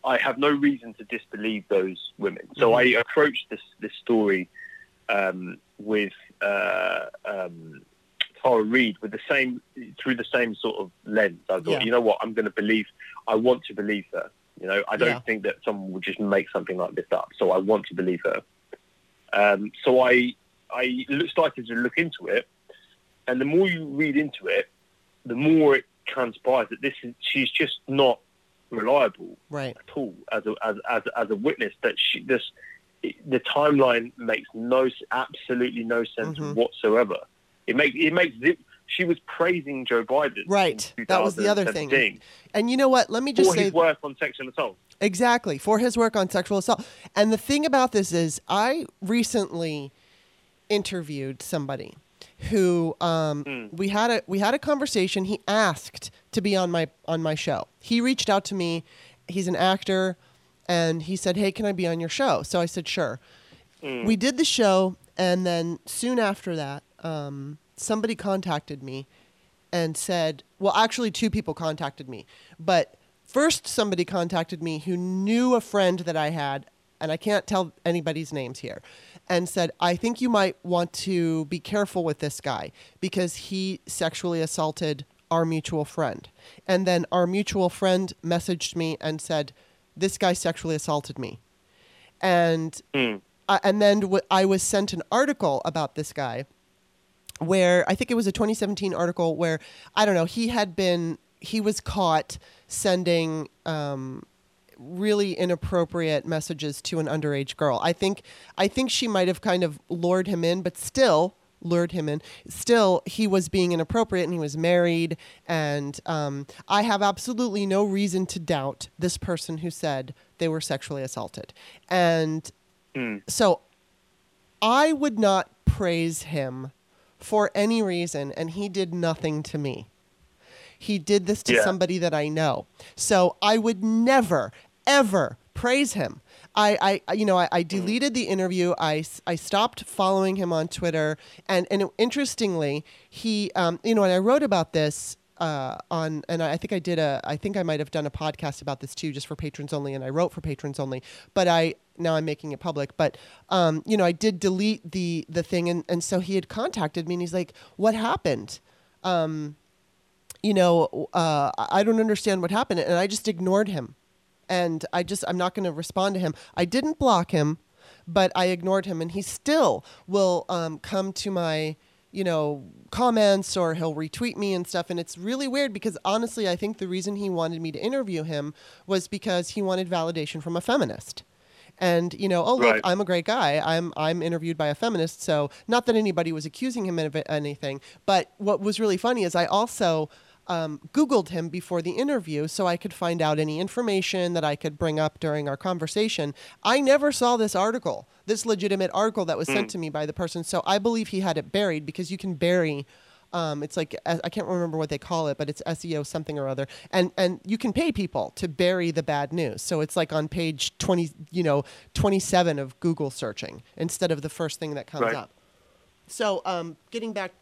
I have no reason to disbelieve those women. So Mhm. I approached this this story um, with uh, um, Tara Reade with the same through the same sort of lens. I thought, Yeah. you know what, I'm going to believe. I want to believe her. You know, I don't Yeah. think that someone would just make something like this up. So I want to believe her. Um, so I I started to look into it, and the more you read into it, the more it transpires that this is she's just not reliable Right. at all as a as as, as a witness. That she this the timeline makes no absolutely no sense Mhm. whatsoever. It makes it makes it, she was praising Joe Biden. Right. That was the other thing. 2017 And you know what? Let me just For say his work on sexual assault. Exactly, for his work on sexual assault. And the thing about this is, I recently interviewed somebody who um, Mm. we had a we had a conversation. He asked to be on my on my show. He reached out to me. He's an actor, and he said, "Hey, can I be on your show?" So I said, "Sure." Mm. We did the show, and then soon after that, um, somebody contacted me and said, well, actually, two people contacted me. But first, somebody contacted me who knew a friend that I had, and I can't tell anybody's names here, and said, I think you might want to be careful with this guy because he sexually assaulted our mutual friend. And then our mutual friend messaged me and said, This guy sexually assaulted me. And Mm. uh, and then w- I was sent an article about this guy where I think it was a 2017 article where I don't know he had been he was caught sending um, really inappropriate messages to an underage girl. I think I think she might have kind of lured him in, but still lured him in. Still, he was being inappropriate and he was married. And um, I have absolutely no reason to doubt this person who said they were sexually assaulted. And Mm. so I would not praise him for any reason, and he did nothing to me. He did this to Yeah. somebody that I know. So I would never, ever praise him. I, I you know, I, I deleted the interview. I, I stopped following him on Twitter. And, and interestingly, he, um, you know, and I wrote about this uh, on, and I think I did a, I think I might have done a podcast about this too, just for patrons only. And I wrote for patrons only, but I, now I'm making it public. But, um, you know, I did delete the, the thing. And, and so he had contacted me and he's like, what happened? Um, you know, uh, I don't understand what happened. And I just ignored him. And I just, I'm not going to respond to him. I didn't block him, but I ignored him. And he still will um, come to my, you know, comments or he'll retweet me and stuff. And it's really weird because honestly, I think the reason he wanted me to interview him was because he wanted validation from a feminist. And you know, oh look, Right. I'm a great guy. I'm I'm interviewed by a feminist, so not that anybody was accusing him of anything. But what was really funny is I also um, Googled him before the interview so I could find out any information that I could bring up during our conversation. I never saw this article, this legitimate article that was sent to me by the person. So I believe he had it buried because you can bury. Um, it's like I can't remember what they call it, but it's SEO something or other, and and you can pay people to bury the bad news. So it's like on page twenty, you know, twenty seven of Google searching instead of the first thing that comes Right. up. So um, getting back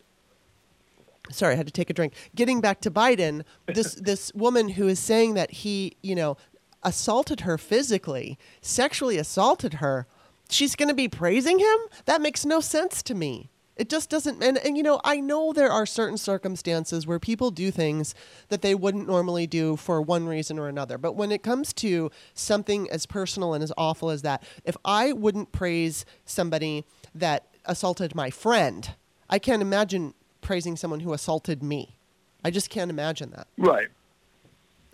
sorry, I had to take a drink. Getting back to Biden, this <laughs> this woman who is saying that he, you know, assaulted her physically, sexually assaulted her she's going to be praising him? That makes no sense to me. It just doesn't. And, and, you know, I know there are certain circumstances where people do things that they wouldn't normally do for one reason or another. But when it comes to something as personal and as awful as that, if I wouldn't praise somebody that assaulted my friend, I can't imagine praising someone who assaulted me. I just can't imagine that. Right.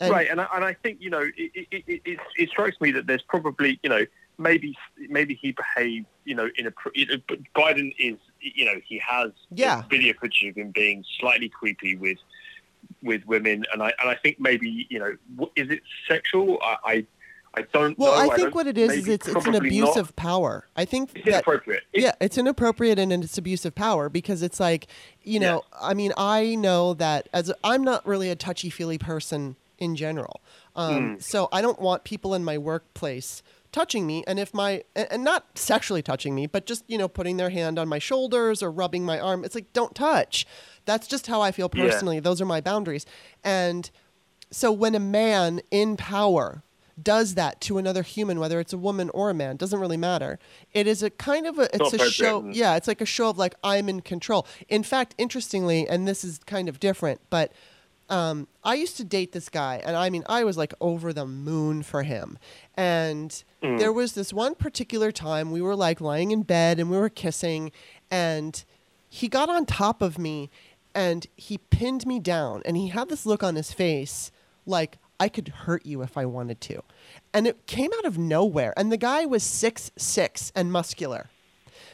And- right, and I, and I think you know it, it, it, it, it strikes me that there's probably you know maybe maybe he behaved you know in a but Biden is you know he has Yeah. video footage of him being slightly creepy with with women, and I and I think maybe you know is it sexual? I I, I don't Well, know. I think don't- what it is is it's it's an abuse of power. I think It's that inappropriate. It- yeah, it's inappropriate and it's abuse of power because it's like you know, I mean, I know that as I'm not really a touchy feely person in general, um, Mm. so I don't want people in my workplace touching me and if my and not sexually touching me but just you know putting their hand on my shoulders or rubbing my arm it's like don't touch that's just how i feel Yeah. personally those are my boundaries and so when a man in power does that to another human, whether it's a woman or a man, doesn't really matter. It is a kind of a it's a show. mm. Yeah, it's like a show of like I'm in control. In fact, interestingly, and this is kind of different, but um, I used to date this guy, and I mean, I was like over the moon for him. And Mm. there was this one particular time we were like lying in bed and we were kissing, and he got on top of me and he pinned me down, and he had this look on his face like I could hurt you if I wanted to. And it came out of nowhere. And the guy was six six and muscular.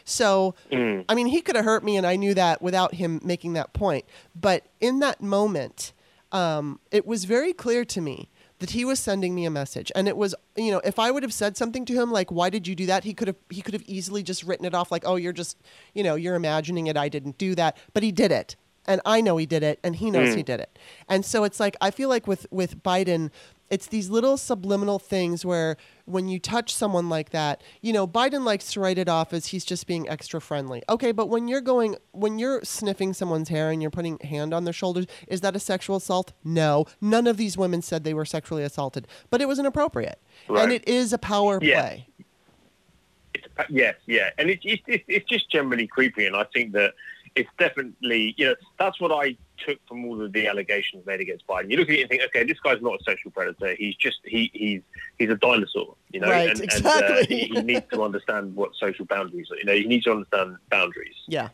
So, Mm. I mean, he could have hurt me, and I knew that without him making that point. But in that moment, um, it was very clear to me that he was sending me a message, and it was, you know, if I would have said something to him like, "Why did you do that?" He could have he could have easily just written it off like, "Oh, you're just, you know, you're imagining it. I didn't do that." But he did it, and I know he did it, and he knows Mm. he did it. And so it's like I feel like with with Biden, it's these little subliminal things where when you touch someone like that, you know, Biden likes to write it off as he's just being extra friendly. Okay, but when you're going when you're sniffing someone's hair and you're putting hand on their shoulders, is that a sexual assault? No. None of these women said they were sexually assaulted, but it was inappropriate. And it is a power Yeah. play. It's, uh, yes, yeah, and it's it's it's it's just generally creepy, and I think that it's definitely you know that's what I took from all of the allegations made against Biden. You look at it and think, okay, this guy's not a sexual predator. He's just he he's he's a dinosaur, you know, Right, and, and exactly. uh, he, he needs to understand what social boundaries are. You know, he needs to understand boundaries. Yeah.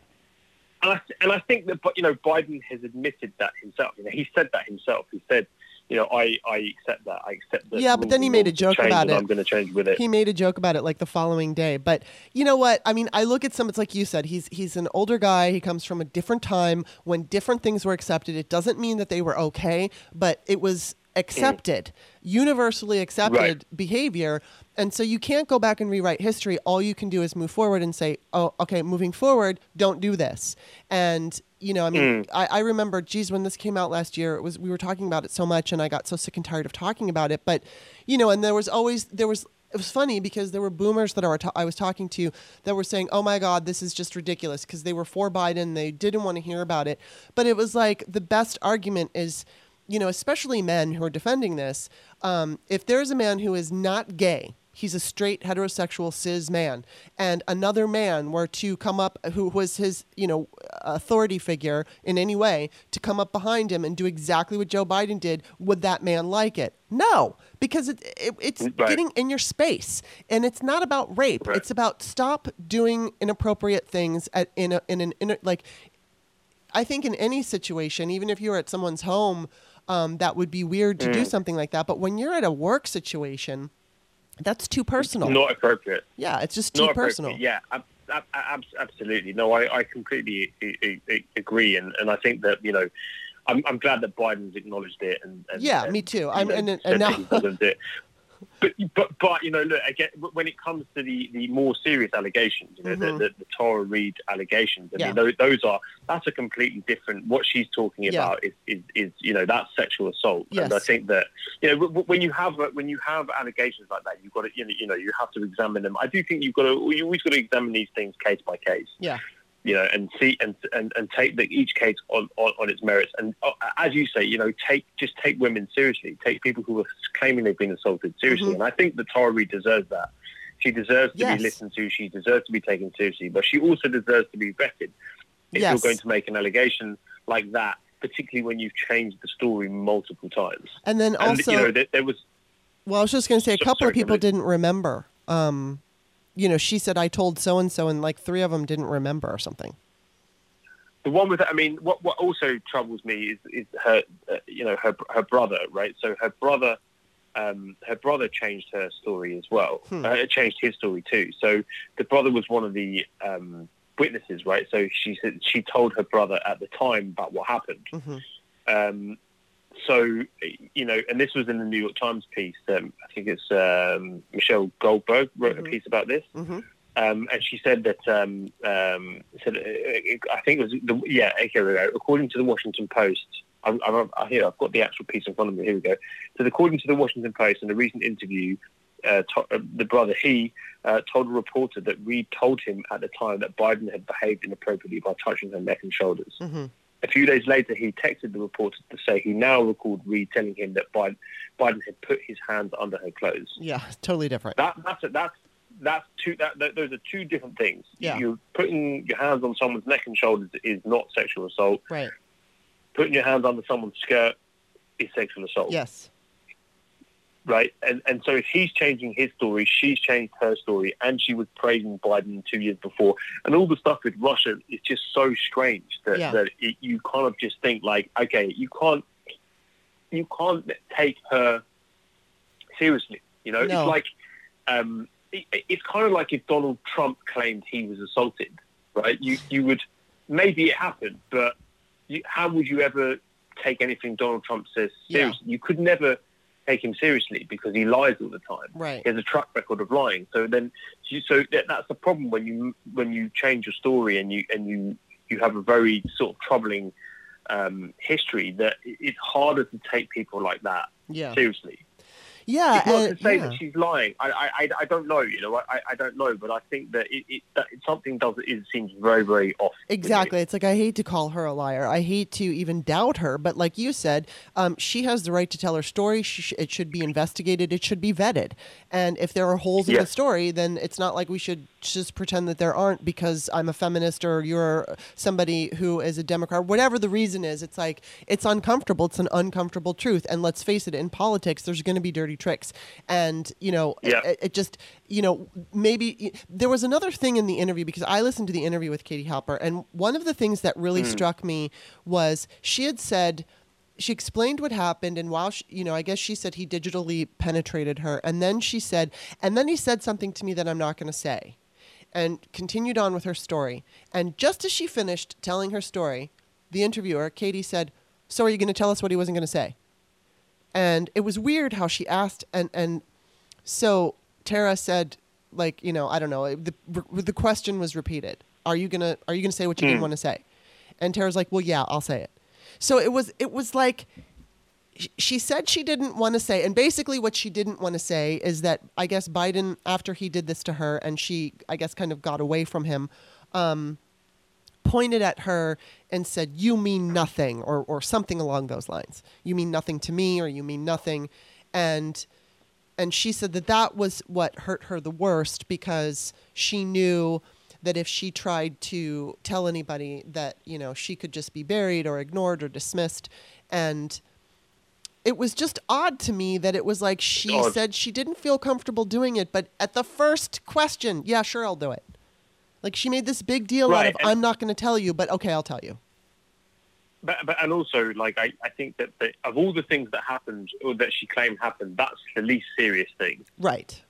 And I, and I think that, but, you know, Biden has admitted that himself. You know, he said that himself. He said, you know, I, I accept that. I accept that. Yeah, but then he made a joke about it. I'm going to change with it. He made a joke about it like the following day. But you know what? I mean, I look at some. It's like you said. He's he's an older guy. He comes from a different time when different things were accepted. It doesn't mean that they were okay, but it was accepted, universally accepted Right. behavior. And so you can't go back and rewrite history. All you can do is move forward and say, "Oh, okay, moving forward, don't do this." And you know, I mean, mm. I, I remember, geez, when this came out last year, it was we were talking about it so much, and I got so sick and tired of talking about it. But you know, and there was always there was it was funny because there were boomers that ta- I was talking to that were saying, "Oh my God, this is just ridiculous," because they were for Biden, they didn't want to hear about it. But it was like the best argument is, you know, especially men who are defending this. Um, if there's a man who is not gay, he's a straight heterosexual cis man, and another man were to come up who was his, you know, authority figure in any way to come up behind him and do exactly what Joe Biden did, would that man like it? No, because it, it it's Right. getting in your space, and it's not about rape. Right. It's about stop doing inappropriate things at in a in an in a, like. I think in any situation, even if you're at someone's home, um, that would be weird to do Mm. something like that. But when you're at a work situation, that's too personal. Not appropriate. yeah, it's just too Not personal. Yeah, ab- ab- ab- absolutely. No, I, I completely I- I- I agree, and, and I think that you know, I'm, I'm glad that Biden's acknowledged it. And, and Yeah, and, me too. I'm- and- and now- he doesn't it. <laughs> But, but but you know look again when it comes to the, the more serious allegations you know Mhm. the, the, the Tara Reade allegations I Yeah. mean those, those are that's a completely different what she's talking Yeah. about is, is, is you know that's sexual assault and I think that you know w- w- when you have when you have allegations like that you've got to you know, you know you have to examine them I do think you've got to you always got to examine these things case by case Yeah. You know, and see and and, and take the, each case on, on, on its merits. And uh, as you say, you know, take just take women seriously. Take people who are claiming they've been assaulted seriously. Mhm. And I think the Tara Reade deserves that. She deserves to Yes. be listened to. She deserves to be taken seriously, but she also deserves to be vetted. If Yes. you're going to make an allegation like that, particularly when you've changed the story multiple times. And then And also, you know, there, there was well, I was just going to say a So- couple of people didn't remember. Um, you know, she said I told so and so, and like three of them didn't remember or something. the one with I mean, what what also troubles me is is her uh, you know her her brother, right? So her brother. Um, her brother changed her story as well. Hmm. Uh, changed his story too. So the brother was one of the um, witnesses, right? So she said she told her brother at the time about what happened. hmm Um, so you know, and this was in the New York Times piece. Um, I think it's um, Michelle Goldberg wrote Mhm. a piece about this. hmm Um, and she said that um, um, said uh, I think it was the, yeah. Okay, here we go. According to the Washington Post, I'm, I'm, I here I've got the actual piece in front of me. Here we go. So, according to the Washington Post, in a recent interview, uh, to, uh, the brother he uh, told a reporter that Reade told him at the time that Biden had behaved inappropriately by touching her neck and shoulders. hmm A few days later, he texted the reporter to say he now recalled Reade telling him that Biden, Biden had put his hands under her clothes. Yeah, totally different. That that's a, that's that's two that, that those are two different things. Yeah. You're putting your hands on someone's neck and shoulders is not sexual assault. Right. Putting your hands under someone's skirt is sexual assault. Yes. Right. And and so if he's changing his story, she's changed her story, and she was praising Biden two years before, and all the stuff with Russia is just so strange that Yeah. that it, you kind of just think like, okay, you can't you can't take her seriously. You know, No. it's like um, it, it's kind of like if Donald Trump claimed he was assaulted, right? You you would maybe it happened, but you, how would you ever take anything Donald Trump says Yeah. seriously? You could never take him seriously because he lies all the time. Right. He has a track record of lying. So then, so that, that's the problem when you when you change your story and you and you you have a very sort of troubling um, history that it's harder to take people like that Yeah. seriously. Yeah. It's not and- to say yeah. that she's lying. I, I, I, don't know. You know, I, I don't know, but I think that it, it that something does it seems very very off. Exactly. It's like I hate to call her a liar. I hate to even doubt her. But like you said, um, she has the right to tell her story. She it should be investigated. It should be vetted. And if there are holes in the story, then it's not like we should just pretend that there aren't because I'm a feminist or you're somebody who is a Democrat. Whatever the reason is, it's like it's uncomfortable. It's an uncomfortable truth. And let's face it, in politics, there's going to be dirty tricks. And you know, Yeah. it, it just you know maybe there was another thing in the interview because I listened to the interview with Katie Halper, and one of the things that really hmm. struck me was she had said she explained what happened and while she, you know i guess she said he digitally penetrated her and then she said and then he said something to me that i'm not going to say and continued on with her story and just as she finished telling her story the interviewer katie said so are you going to tell us what he wasn't going to say and it was weird how she asked and and so tara said like you know i don't know the the question was repeated. Are you going to are you to say what you didn't want to say? And tara's like well yeah i'll say it. So it was it was like she said she didn't want to say and basically what she didn't want to say is that i guess biden after he did this to her and she i guess kind of got away from him um, pointed at her and said you mean nothing or, or something along those lines. You mean nothing to me or you mean nothing. And and she said that that was what hurt her the worst because she knew that if she tried to tell anybody that you know she could just be buried or ignored or dismissed. And it was just odd to me that it was like she said she didn't feel comfortable doing it but at the first question yeah sure i'll do it like she made this big deal out of and- i'm not going to tell you but okay i'll tell you But, but and also like I, I think that, that of all the things that happened or that she claimed happened, that's the least serious thing. right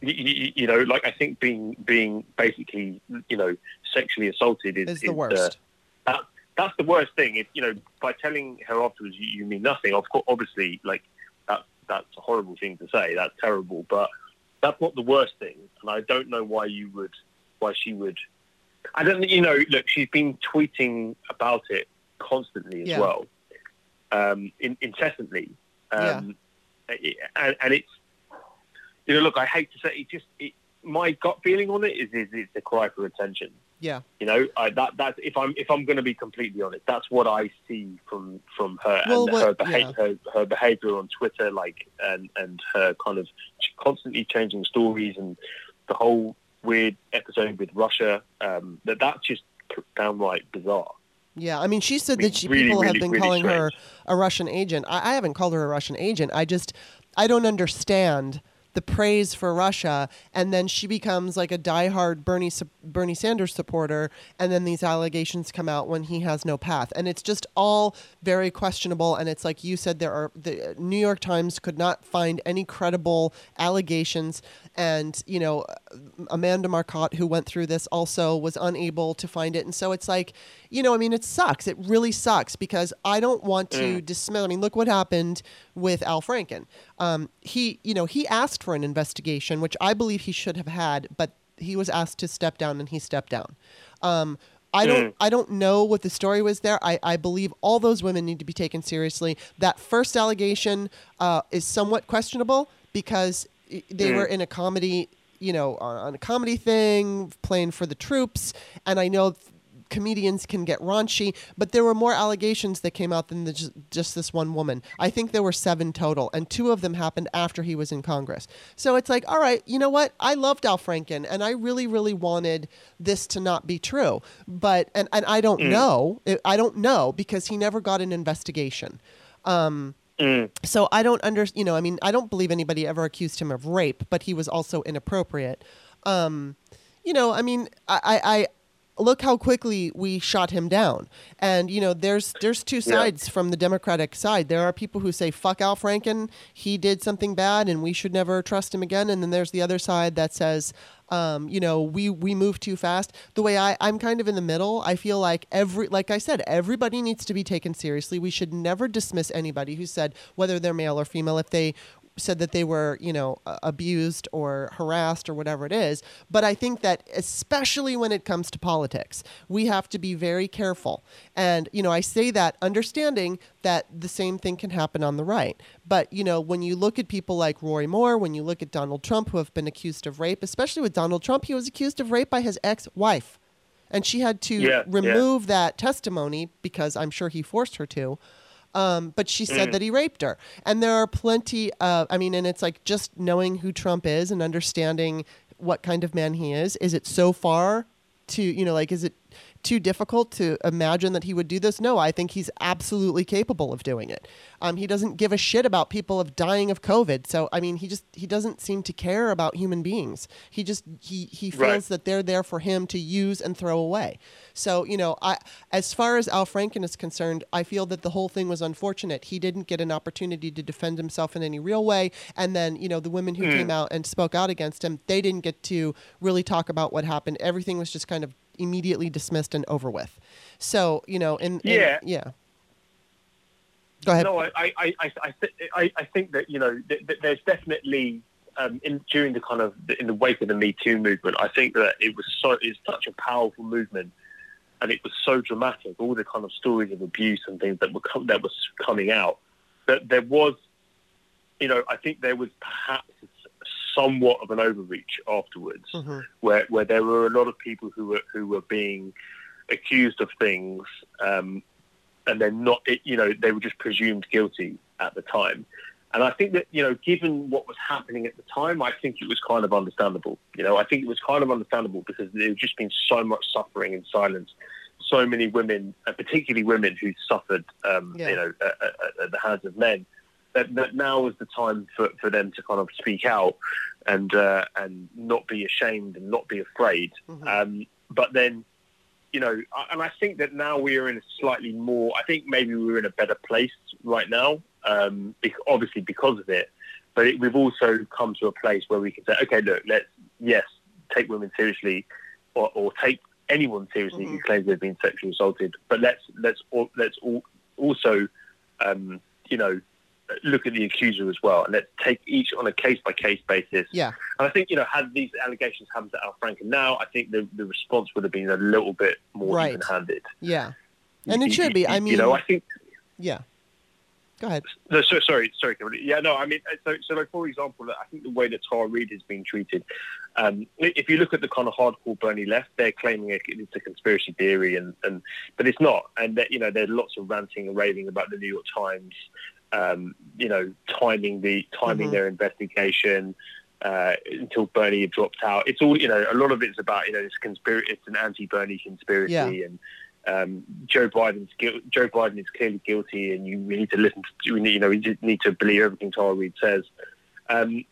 You, you, you know, like I think being being basically you know sexually assaulted is, is the uh, worst that that's the worst thing. If you know by telling her afterwards you, you mean nothing. Of course, obviously, like that's that's a horrible thing to say. That's terrible, but that's not the worst thing. And I don't know why you would, why she would. I don't. You know, look, she's been tweeting about it constantly as Yeah. well, um, in, incessantly, um, and, and it's. You know, look, I hate to say it. Just it, my gut feeling on it is, is it's a cry for attention. Yeah. You know, I, that that's if I'm if I'm going to be completely honest, that's what I see from from her Well, and what- her, behavior, yeah. her her behavior on Twitter, like and and her kind of constantly changing stories and the whole weird episode with Russia. Um, that that's just downright bizarre. Yeah, I mean, she said I mean, that she, really, people have been really calling her a Russian agent. I, I haven't called her a Russian agent. I just, I don't understand the praise for Russia, and then she becomes like a diehard Bernie Bernie Sanders supporter, and then these allegations come out when he has no path, and it's just all very questionable. And it's like you said, there are the New York Times could not find any credible allegations, and you know, Amanda Marcotte, who went through this, also was unable to find it, and so it's like, you know, I mean, it sucks. It really sucks because I don't want to mm. dismiss. I mean, look what happened with Al Franken. Um, he, you know, he asked for an investigation, which I believe he should have had, but he was asked to step down, and he stepped down. Um, I don't. I don't know what the story was there. I, I believe all those women need to be taken seriously. That first allegation uh, is somewhat questionable because they were in a comedy, you know, on a comedy thing, playing for the troops, and I know comedians can get raunchy, but there were more allegations that came out than the, just, this one woman. I think there were seven total, and two of them happened after he was in Congress. So it's like, all right, you know what? I loved Al Franken, and I really, really wanted this to not be true. But and and I don't know, I don't know because he never got an investigation. Um, so I don't under, you know, I mean, I don't believe anybody ever accused him of rape, but he was also inappropriate. Um, you know, I mean, I look how quickly we shot him down, and you know, there's there's two sides from the Democratic side. There are people who say fuck Al Franken, he did something bad, and we should never trust him again. And then there's the other side that says, um, you know, we we move too fast. The way I I'm kind of in the middle. I feel like every like I said, everybody needs to be taken seriously. We should never dismiss anybody who said whether they're male or female if they said that they were, you know, uh, abused or harassed or whatever it is. But I think that especially when it comes to politics, we have to be very careful. And, you know, I say that understanding that the same thing can happen on the right. But, you know, when you look at people like Roy Moore, when you look at Donald Trump who have been accused of rape, especially with Donald Trump, he was accused of rape by his ex-wife. And she had to Yeah, yeah. remove that testimony because I'm sure he forced her to. Um, but she said that he raped her. And there are plenty of, I mean, and it's like just knowing who Trump is and understanding what kind of man he is. Is it so far to, you know, like, is it too difficult to imagine that he would do this? No, I think he's absolutely capable of doing it. Um, he doesn't give a shit about people of dying of COVID. So, I mean, he just, he doesn't seem to care about human beings. He just, he, he feels Right. that they're there for him to use and throw away. So, you know, I as far as Al Franken is concerned, I feel that the whole thing was unfortunate. He didn't get an opportunity to defend himself in any real way, and then, you know, the women who came out and spoke out against him, they didn't get to really talk about what happened. Everything was just kind of immediately dismissed and over with. So, you know, in, in Yeah. yeah. Go ahead. No, I, I, I, I, I, th- I, I think that you know th- th- there's definitely um, in during the kind of in the wake of the Me Too movement, I think that it was so it's such a powerful movement, and it was so dramatic. All the kind of stories of abuse and things that were com- that was coming out, that there was, you know, I think there was perhaps somewhat of an overreach afterwards, Mhm. where where there were a lot of people who were who were being accused of things. Um, and then not, it, you know, they were just presumed guilty at the time. And I think that, you know, given what was happening at the time, I think it was kind of understandable. You know, I think it was kind of understandable because there had just been so much suffering in silence. So many women, and particularly women who suffered, um, Yeah. you know, at, at, at the hands of men. That, that now was the time for, for them to kind of speak out and uh, and not be ashamed and not be afraid. Mhm. Um, but then, you know, and I think that now we are in a slightly more. I think maybe we're in a better place right now, um, obviously because of it. But it, we've also come to a place where we can say, okay, look, let's yes, take women seriously, or, or take anyone seriously who Mhm. claims they've been sexually assaulted. But let's let's let's al- also, um, you know, look at the accuser as well, and let's take each on a case by case basis. Yeah. And I think, you know, had these allegations happened to Al Franken now, I think the, the response would have been a little bit more Right. even handed. Yeah. And it should be. I mean, You know, I think, yeah. Go ahead. No, so, sorry, sorry, Kimberly. Yeah, no, I mean, uh, so, so like for example, I think the way that Tara Reade has been treated, um, if you look at the kind of hardcore Bernie left, they're claiming it's a conspiracy theory, and, and but it's not. And that, you know, there's lots of ranting and raving about the New York Times, um, you know, timing the timing Mhm. their investigation. Uh, until Bernie had dropped out, it's all you know. A lot of it's about you know it's conspiracy. It's an anti-Bernie conspiracy, Yeah. and um, Joe Biden's guil- Joe Biden is clearly guilty, and you we need to listen to we need, you know we need to believe everything Tara Reade says. Um,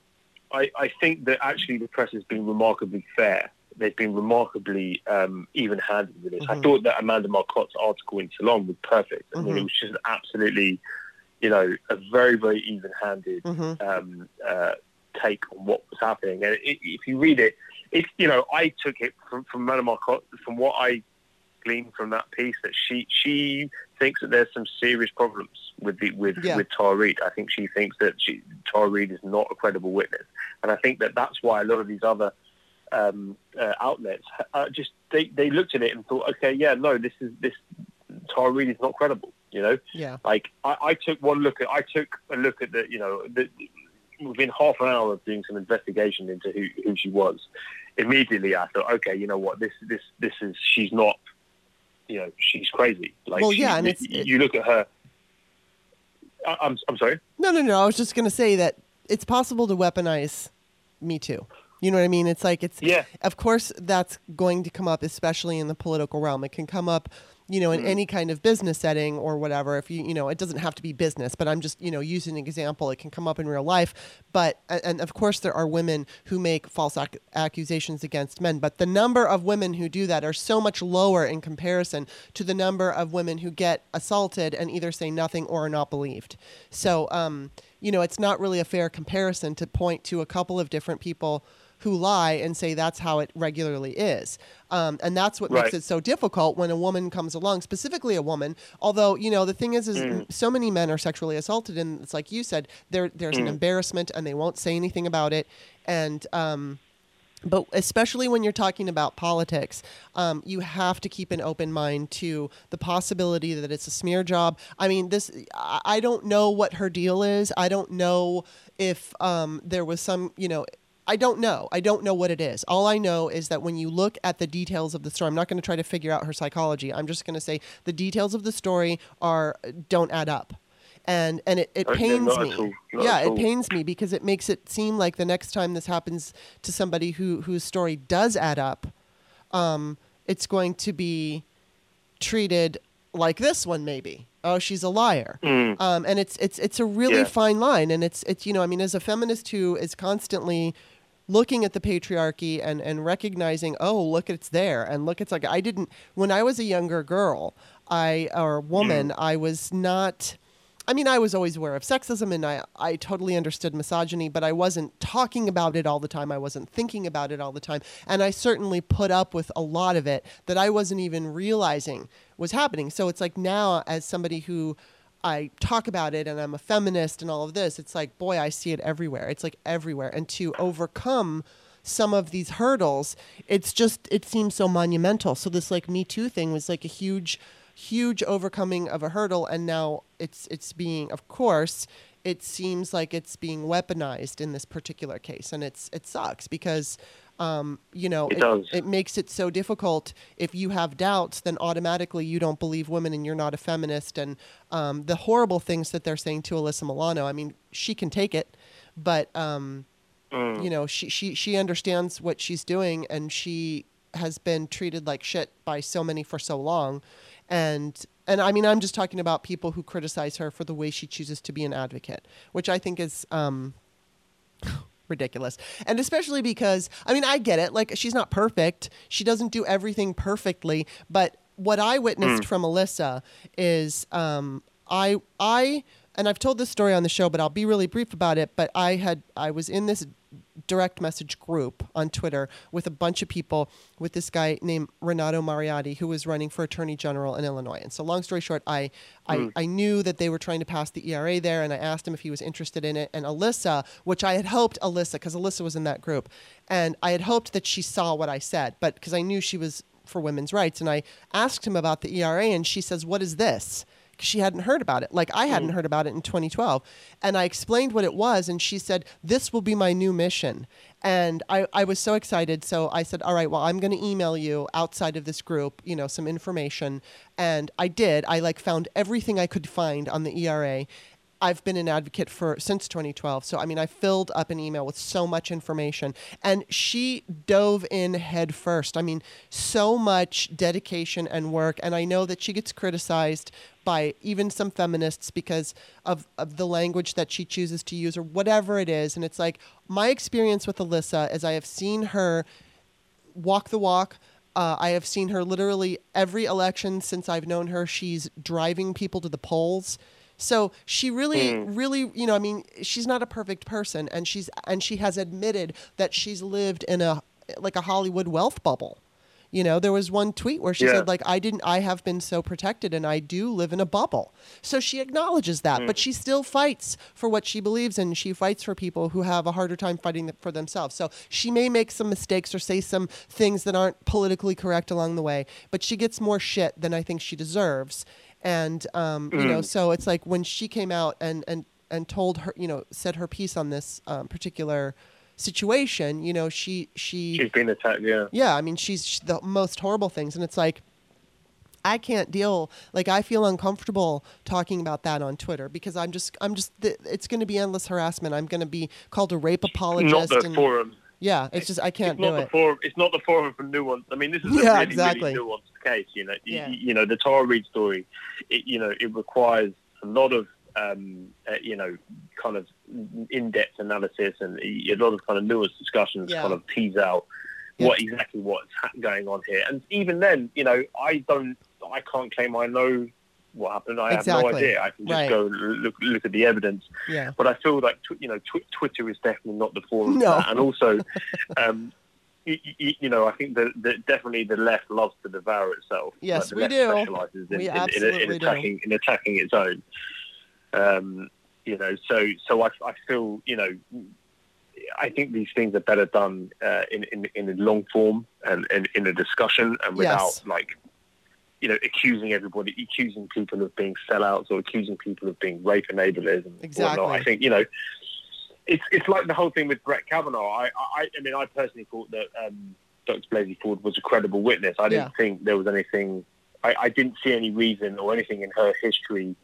I, I think that actually the press has been remarkably fair. They've been remarkably um, even-handed with this. I Mhm. thought that Amanda Marcotte's article in Salon was perfect. I mean, Mhm. it was just absolutely, you know, a very very even-handed hmm um, uh, take on what was happening. And it, if you read it, it's you know I took it from from from what I gleaned from that piece that she she thinks that there's some serious problems with the with Yeah. with Tara Reade. I think she thinks that she, Tara Reade is not a credible witness, and I think that that's why a lot of these other um, uh, outlets uh, just they, they looked at it and thought, okay, yeah, no, this is this Tara Reade is not credible. You know, Yeah. like I, I took one look at I took a look at the you know the, within half an hour of doing some investigation into who, who she was immediately I thought okay you know what this this this is she's not you know she's crazy like Well, she- yeah, and it's- you, you look at her I, I'm I'm sorry No, no, no. I was just going to say that it's possible to weaponize Me Too. You know what I mean? It's like it's yeah of course that's going to come up especially in the political realm it can come up you know in Mhm. any kind of business setting or whatever if you you know it doesn't have to be business but i'm just you know using an example it can come up in real life but and of course there are women who make false ac- accusations against men but the number of women who do that are so much lower in comparison to the number of women who get assaulted and either say nothing or are not believed so um you know it's not really a fair comparison to point to a couple of different people who lie and say that's how it regularly is. Um, and that's what makes it so difficult when a woman comes along, specifically a woman. Although, you know, the thing is, is Mm. so many men are sexually assaulted, and it's like you said, there there's an Mm. embarrassment, and they won't say anything about it. And um, but especially when you're talking about politics, um, you have to keep an open mind to the possibility that it's a smear job. I mean, this I I don't know what her deal is. I don't know if um, there was some, you know. I don't know. I don't know what it is. All I know is that when you look at the details of the story, I'm not going to try to figure out her psychology. I'm just going to say the details of the story are don't add up, and and it, it pains me at all. Not yeah, it pains me because it makes it seem like the next time this happens to somebody who whose story does add up, um, it's going to be treated like this one maybe. Oh, she's a liar. Mm. Um, and it's it's it's a really Yeah. fine line, and it's it's you know I mean as a feminist who is constantly looking at the patriarchy and and recognizing oh look it's there. And look it's like I didn't when I was a younger girl I or woman mm. I was not I mean I was always aware of sexism and I I totally understood misogyny but I wasn't talking about it all the time. I wasn't thinking about it all the time. And I certainly put up with a lot of it that I wasn't even realizing was happening. So it's like now as somebody who I talk about it and I'm a feminist and all of this, it's like, boy, I see it everywhere. It's like everywhere. And to overcome some of these hurdles, it's just, it seems so monumental. So this like Me Too thing was like a huge, huge overcoming of a hurdle. And now it's, it's being, of course, it seems like it's being weaponized in this particular case. And it's, it sucks because, um, you know, It does. it makes it so difficult. If you have doubts, then automatically you don't believe women and you're not a feminist. And um, the horrible things that they're saying to Alyssa Milano, I mean, she can take it, but um, Mm. you know, she, she she understands what she's doing, and she has been treated like shit by so many for so long, and and I mean, I'm just talking about people who criticize her for the way she chooses to be an advocate, which I think is. Um, ridiculous. And especially because I mean I get it. Like she's not perfect. She doesn't do everything perfectly, but what I witnessed from Alyssa is um I I and I've told this story on the show, but I'll be really brief about it, but I had I was in this direct message group on Twitter with a bunch of people with this guy named Renato Mariotti who was running for attorney general in Illinois. And so long story short, I I, hmm. I knew that they were trying to pass the ERA there and I asked him if he was interested in it. And Alyssa, which I had hoped Alyssa, because Alyssa was in that group, and I had hoped that she saw what I said, but because I knew she was for women's rights. And I asked him about the ERA and she says, What is this? She hadn't heard about it. Like I hadn't mm. heard about it in 2012. And I explained what it was, and she said, This will be my new mission. And I, I was so excited. So I said, All right, well, I'm going to email you outside of this group, you know, some information. And I did. I like found everything I could find on the ERA. I've been an advocate for since 2012. So I mean, I filled up an email with so much information, and she dove in head first. I mean, so much dedication and work, and I know that she gets criticized by even some feminists because of, of the language that she chooses to use or whatever it is. And it's like my experience with Alyssa is I have seen her walk the walk. Uh, I have seen her literally every election since I've known her. She's driving people to the polls. So she really, really, you know, I mean, she's not a perfect person, and she's and she has admitted that she's lived in a like a Hollywood wealth bubble. You know, there was one tweet where she Yeah. said, like, I didn't, I have been so protected and I do live in a bubble. So she acknowledges that, but she still fights for what she believes in. She fights for people who have a harder time fighting for themselves. So she may make some mistakes or say some things that aren't politically correct along the way, but she gets more shit than I think she deserves. And, um, you know, so it's like when she came out and, and, and told her, you know, said her piece on this um, particular situation, you know, she, she, She's been attacked. Yeah. yeah, I mean, she's sh the most horrible things, and it's like. I can't deal like I feel uncomfortable talking about that on Twitter because I'm just I'm just th- it's going to be endless harassment. I'm going to be called a rape apologist. Not the and, forum. yeah, it's just I can't it's not do the it. forum. It's not the forum for nuance. I mean, this is a Yeah, really, exactly. really nuanced case. You know, you, Yeah. you know the Tara Reade story. It, you know, it requires a lot of um, uh, you know, kind of in-depth analysis and a lot of kind of nuanced discussions. Yeah. Kind of tease out Yeah. what exactly what's ha- going on here. And even then, you know, I don't, I can't claim I know what happened. I have no idea. I can just Right. go look look at the evidence. Yeah, But I feel like tw- you know tw- Twitter is definitely not the forum. No. For that. And also, <laughs> um, you, you know, I think that, definitely the left loves to devour itself. Yes, the we left do. In, We in, in, absolutely in do. attacking in attacking its own. Um, you know, so so I, I feel you know. I think these things are better done uh, in, in in a long form and, and in a discussion and without Yes. like you know accusing everybody, accusing people of being sellouts or accusing people of being rape enablers and Exactly. whatnot. I think you know it's it's like the whole thing with Brett Kavanaugh. I I, I mean I personally thought that um, Dr. Blasey Ford was a credible witness. I didn't Yeah. think there was anything. I, I didn't see any reason or anything in her history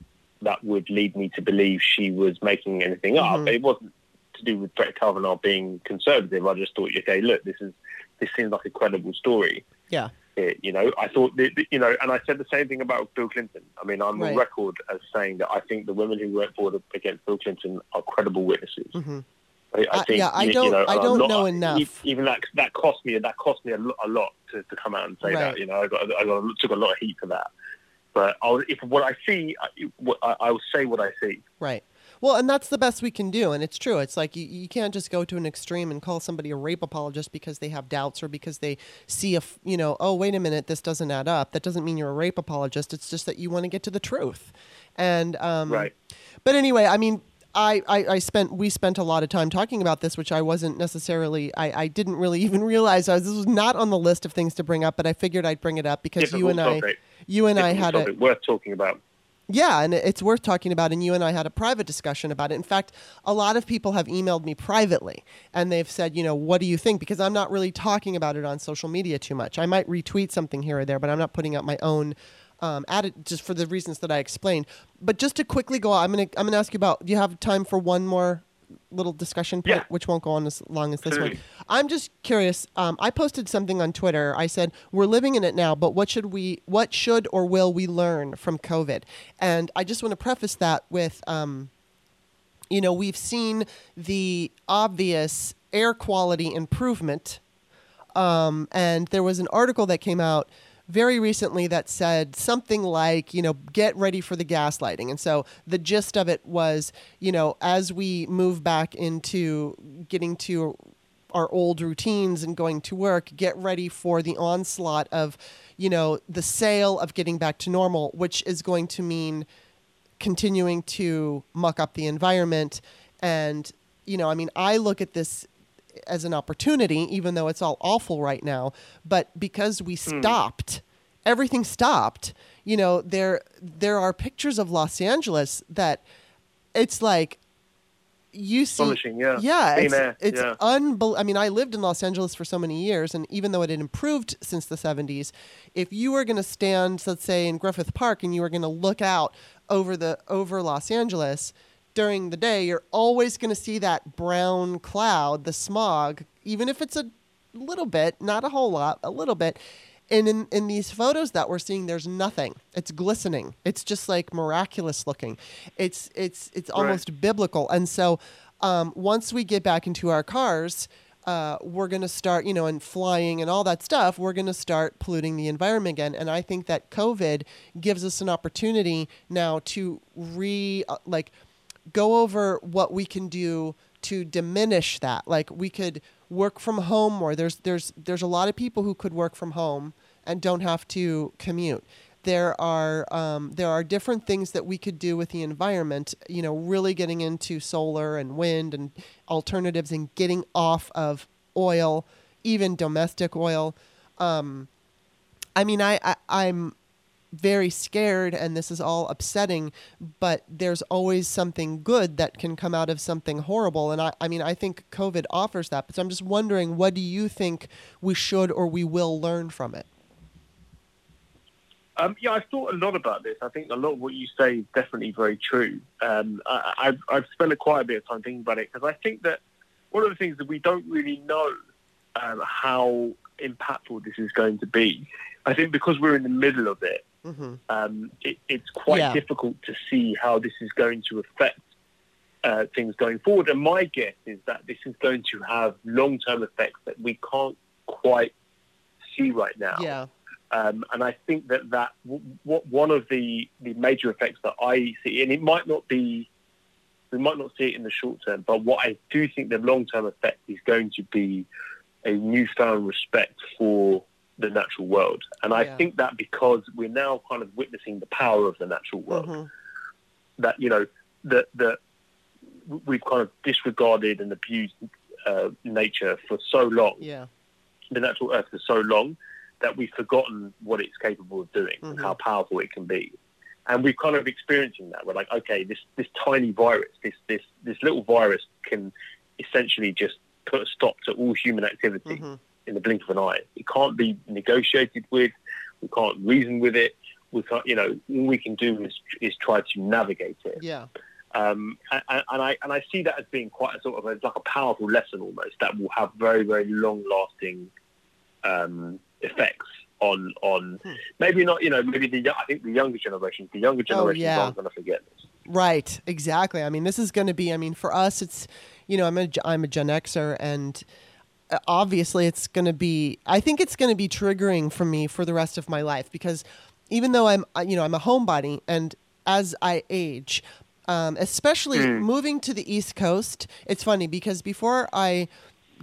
that would lead me to believe she was making anything up. Mhm. It wasn't to do with Brett Kavanaugh being conservative. I just thought, okay, look, this is this seems like a credible story. yeah, It, you know, I thought, that, you know, and I said the same thing about Bill Clinton. I mean, I'm Right. on record as saying that I think the women who went forward against Bill Clinton are credible witnesses. hmm I, I I- think, yeah, I don't- you know, I don't not- know enough. Even that that cost me that cost me a, lo- a lot to, to come out and say Right. that. You know, I got I got took a lot of heat for that. But I'll, if what I see, I, what- I, I will say what I see. right. Well, and that's the best we can do, and it's true. It's like you, you can't just go to an extreme and call somebody a rape apologist because they have doubts or because they see a, you know, oh wait a minute, this doesn't add up. That doesn't mean you're a rape apologist. It's just that you want to get to the truth, and um, Right. But anyway, I mean, I, I, I spent we spent a lot of time talking about this, which I wasn't necessarily I, I didn't really <laughs> even realize I was, this was not on the list of things to bring up, but I figured I'd bring it up because you Difficult and oh, I you and I Difficult had a topic, worth talking about. yeah, and it's worth talking about. And you and I had a private discussion about it. In fact, a lot of people have emailed me privately and they've said, you know, what do you think? Because I'm not really talking about it on social media too much. I might retweet something here or there, but I'm not putting out my own. Um, added just for the reasons that I explained. But just to quickly go, I'm gonna I'm gonna ask you about. Do you have time for one more little discussion point, Yeah. which won't go on as long as this one? I'm just curious. Um, I posted something on Twitter. I said we're living in it now, but what should we, what should or will we learn from COVID? And I just want to preface that with, um, you know, we've seen the obvious air quality improvement, um, and there was an article that came out very recently that said something like, you know, get ready for the gaslighting. And so the gist of it was, you know, as we move back into getting to our old routines and going to work, get ready for the onslaught of, you know, the sale of getting back to normal, which is going to mean continuing to muck up the environment. And, you know, I mean, I look at this as an opportunity, even though it's all awful right now. But because we stopped everything stopped. You know, there there are pictures of Los Angeles that it's like you see yeah. yeah it's, it's yeah. unbel- i mean i lived in los angeles for so many years and even though it had improved since the 70s if you were going to stand let's say in griffith park and you were going to look out over the over los angeles during the day you're always going to see that brown cloud the smog even if it's a little bit not a whole lot a little bit. And in, in these photos that we're seeing there's nothing. It's glistening. It's just like miraculous looking. It's it's it's almost biblical. And so um, once we get back into our cars uh, we're going to start you know and flying and all that stuff we're going to start polluting the environment again. And i think that covid gives us an opportunity now to re uh, like go over what we can do to diminish that. Like we could work from home more. There's there's there's a lot of people who could work from home and don't have to commute. There are um, there are different things that we could do with the environment. You know, really getting into solar and wind and alternatives and getting off of oil, even domestic oil. Um, I mean, I, I I'm very scared and this is all upsetting, but there's always something good that can come out of something horrible. And I, I mean, I think COVID offers that. But so I'm just wondering, what do you think we should or we will learn from it? Um, yeah, I've thought a lot about this. I think a lot of what you say is definitely very true. Um, I, I've, I've spent a quite a bit of time thinking about it because I think that one of the things that we don't really know um, how impactful this is going to be. I think because we're in the middle of it, Mm-hmm. um, it, it's quite Yeah. difficult to see how this is going to affect uh, things going forward. And my guess is that this is going to have long-term effects that we can't quite see right now. Yeah. Um, and I think that that w- w- one of the, the major effects that I see, and it might not be, we might not see it in the short term, but what I do think the long term effect is going to be a newfound respect for the natural world. And I Yeah. think that because we're now kind of witnessing the power of the natural world, Mhm. that you know that that we've kind of disregarded and abused uh, nature for so long Yeah. the natural earth for so long that we've forgotten what it's capable of doing and Mhm. how powerful it can be. And we're kind of experiencing that. We're like, okay, this, this tiny virus, this, this, this little virus can essentially just put a stop to all human activity Mhm. In the blink of an eye. It can't be negotiated with. We can't reason with it. We can't, you know, all we can do is, is try to navigate it. Yeah. Um, and, and I and I see that as being quite a sort of a, like a powerful lesson almost that will have very very long lasting um, effects on on Hmm. maybe not you know maybe the I think the younger generation the younger generation Oh, yeah. aren't going to forget this. Right, exactly. I mean, this is going to be. I mean, for us, it's you know, I'm a I'm a Gen Xer, and obviously, it's going to be. I think it's going to be triggering for me for the rest of my life because even though I'm you know I'm a homebody, and as I age, um, especially Mm. moving to the East Coast, it's funny because before I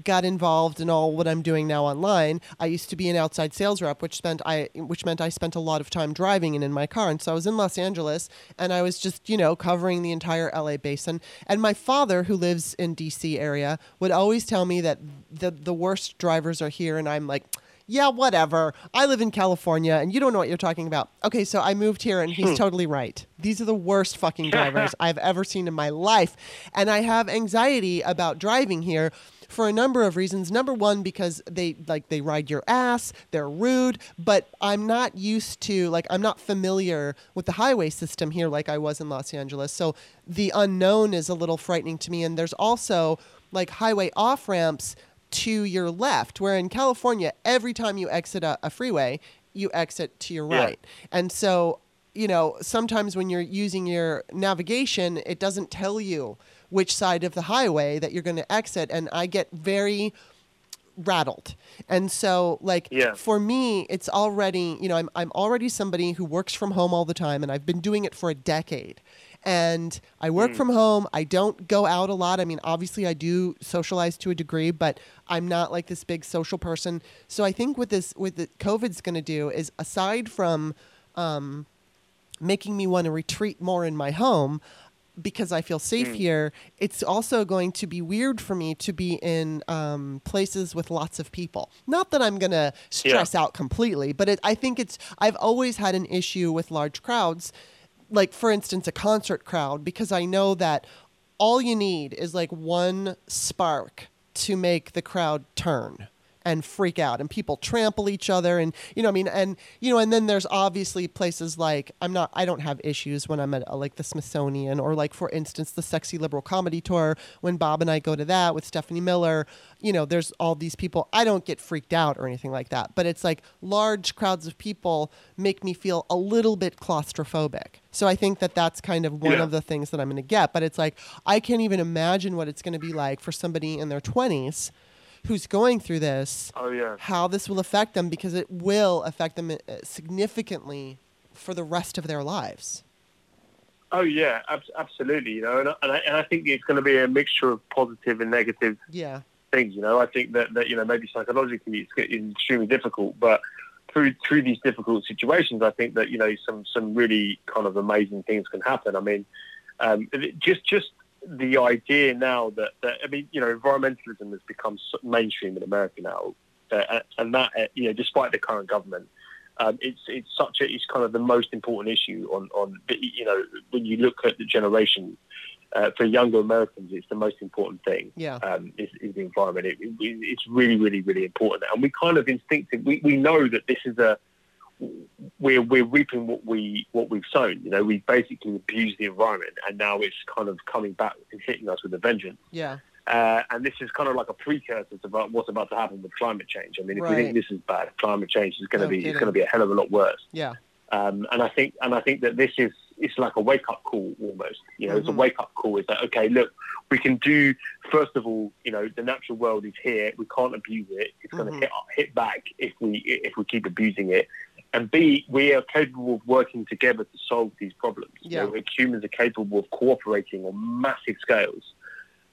got involved in all what I'm doing now online. I used to be an outside sales rep, which spent I which meant I spent a lot of time driving and in my car. And so I was in Los Angeles and I was just, you know, covering the entire LA basin. And my father, who lives in DC area, would always tell me that the the worst drivers are here and I'm like yeah, whatever. I live in California and you don't know what you're talking about. Okay, so I moved here and he's hmm. totally right. These are the worst fucking drivers <laughs> I've ever seen in my life. And I have anxiety about driving here for a number of reasons. Number one, because they like they ride your ass, they're rude, but I'm not used to like I'm not familiar with the highway system here like I was in Los Angeles. So the unknown is a little frightening to me. And there's also like highway off ramps to your left, where in California, every time you exit a, a freeway, you exit to your Yeah. right. And so, you know, sometimes when you're using your navigation, it doesn't tell you which side of the highway that you're going to exit. And I get very rattled. And so like Yeah. for me it's already, you know, I'm I'm already somebody who works from home all the time and I've been doing it for a decade. And I work Mm. from home. I don't go out a lot. I mean, obviously I do socialize to a degree, but I'm not like this big social person. So I think what this what the COVID's going to do is aside from um, making me want to retreat more in my home, because I feel safe here, it's also going to be weird for me to be in um, places with lots of people. Not that I'm going to stress out completely, but it, I think it's, I've always had an issue with large crowds, like, for instance, a concert crowd, because I know that all you need is like one spark to make the crowd turn and freak out and people trample each other and you know I mean and you know and then there's obviously places like I'm not I don't have issues when I'm at uh, like the Smithsonian or like for instance the Sexy Liberal Comedy Tour when Bob and I go to that with Stephanie Miller you know there's all these people I don't get freaked out or anything like that but it's like large crowds of people make me feel a little bit claustrophobic so I think that that's kind of one Yeah. of the things that I'm going to get but it's like I can't even imagine what it's going to be like for somebody in their 20s who's going through this Oh yeah. how this will affect them because it will affect them uh, significantly for the rest of their lives. Oh yeah, ab- absolutely. You know, and, I- and, I, and I think it's going to be a mixture of positive and negative Yeah. things. You know, I think that, that you know maybe psychologically it's getting extremely difficult, but through through these difficult situations, I think that you know some some really kind of amazing things can happen. I mean, um, just just the idea now that, that I mean, you know, environmentalism has become so mainstream in America now, uh, and that uh, you know, despite the current government. Um, it's it's such a it's kind of the most important issue on on you know when you look at the generation uh, for younger Americans it's the most important thing Yeah. um, is, is the environment. It, it, it's really, really, really important, and we kind of instinctive. We, we know that this is a we're we're reaping what we what we've sown. You know, we basically abused the environment, and now it's kind of coming back and hitting us with a vengeance. Yeah. Uh, and this is kind of like a precursor to what's about to happen with climate change. I mean, if we think this is bad, climate change is going to No be it's going to be a hell of a lot worse. Yeah. Um, and I think and I think that this is it's like a wake up call almost. You know, it's a Mhm. wake up call. Is that okay? Look, we can do. First of all, you know, the natural world is here. We can't abuse it. It's going Mhm. to hit hit back if we if we keep abusing it. And B, we are capable of working together to solve these problems. Yeah. You know, humans are capable of cooperating on massive scales.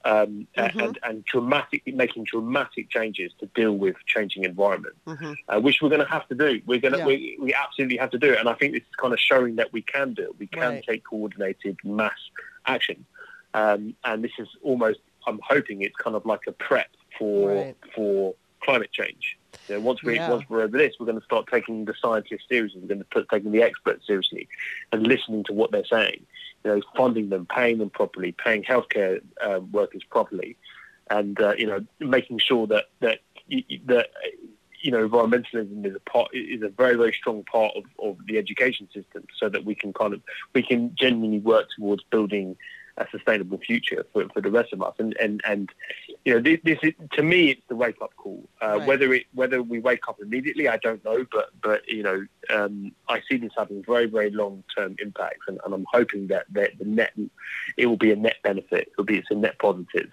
Um, Mhm. and, and dramatic, making dramatic changes to deal with changing environment hmm uh, which we're going to have to do. We're going to, Yeah. we, we absolutely have to do it. And I think this is kind of showing that we can do it. We can Right. take coordinated mass action. Um, and this is almost, I'm hoping it's kind of like a prep for, Right. for climate change. You know, once we Yeah. once we're over this, we're going to start taking the scientists seriously. We're going to put taking the experts seriously, and listening to what they're saying. You know, funding them, paying them properly, paying healthcare uh, workers properly, and uh, you know, making sure that that that you know, environmentalism is a part is a very very strong part of, of the education system, so that we can kind of we can genuinely work towards building a sustainable future for, for the rest of us. And and and you know, this, this is, to me, it's the wake up call. Uh, Right. Whether it whether we wake up immediately, I don't know, but but you know, um, I see this having very very long term impacts, and, and I'm hoping that, that the net it will be a net benefit. It'll be it's a net positive.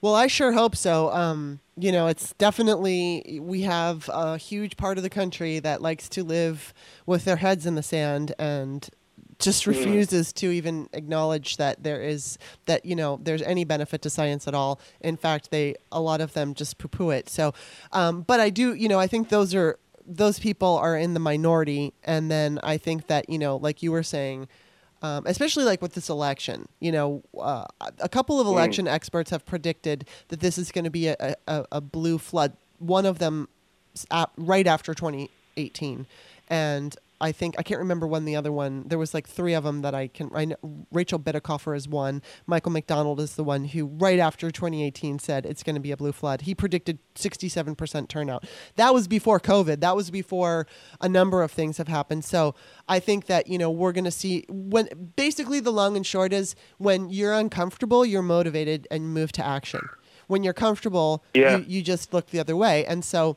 Well, I sure hope so. Um, you know, it's definitely we have a huge part of the country that likes to live with their heads in the sand and just refuses to even acknowledge that there is that you know there's any benefit to science at all. In fact, they a lot of them just poo-poo it. So, um, but I do, you know, I think those are those people are in the minority, and then I think that you know, like you were saying um, especially like with this election. You know, uh, a couple of election experts have predicted that this is going to be a, a, a blue flood. One of them at, right after 2018, and I think I can't remember when the other one. There was like three of them that I can. I know, Rachel Bitecofer is one. Michael McDonald is the one who right after 2018 said it's going to be a blue flood. He predicted 67% turnout. That was before COVID. That was before a number of things have happened. So I think that you know we're going to see when basically the long and short is when you're uncomfortable, you're motivated and move to action. When you're comfortable, Yeah. you, you just look the other way. And so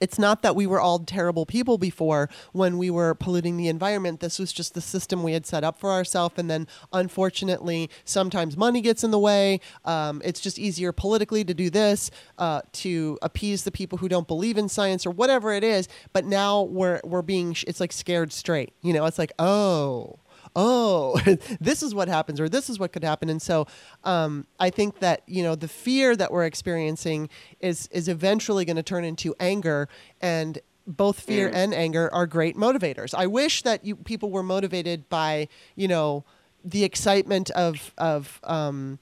it's not that we were all terrible people before when we were polluting the environment. This was just the system we had set up for ourselves. And then, unfortunately, sometimes money gets in the way. Um, it's just easier politically to do this uh, to appease the people who don't believe in science or whatever it is. But now we're we're being it's like scared straight. You know, it's like oh oh, <laughs> this is what happens, or this is what could happen. And so um, I think that you know the fear that we're experiencing is is eventually going to turn into anger, and both fear Mm. and anger are great motivators. I wish that you people were motivated by you know the excitement of of um,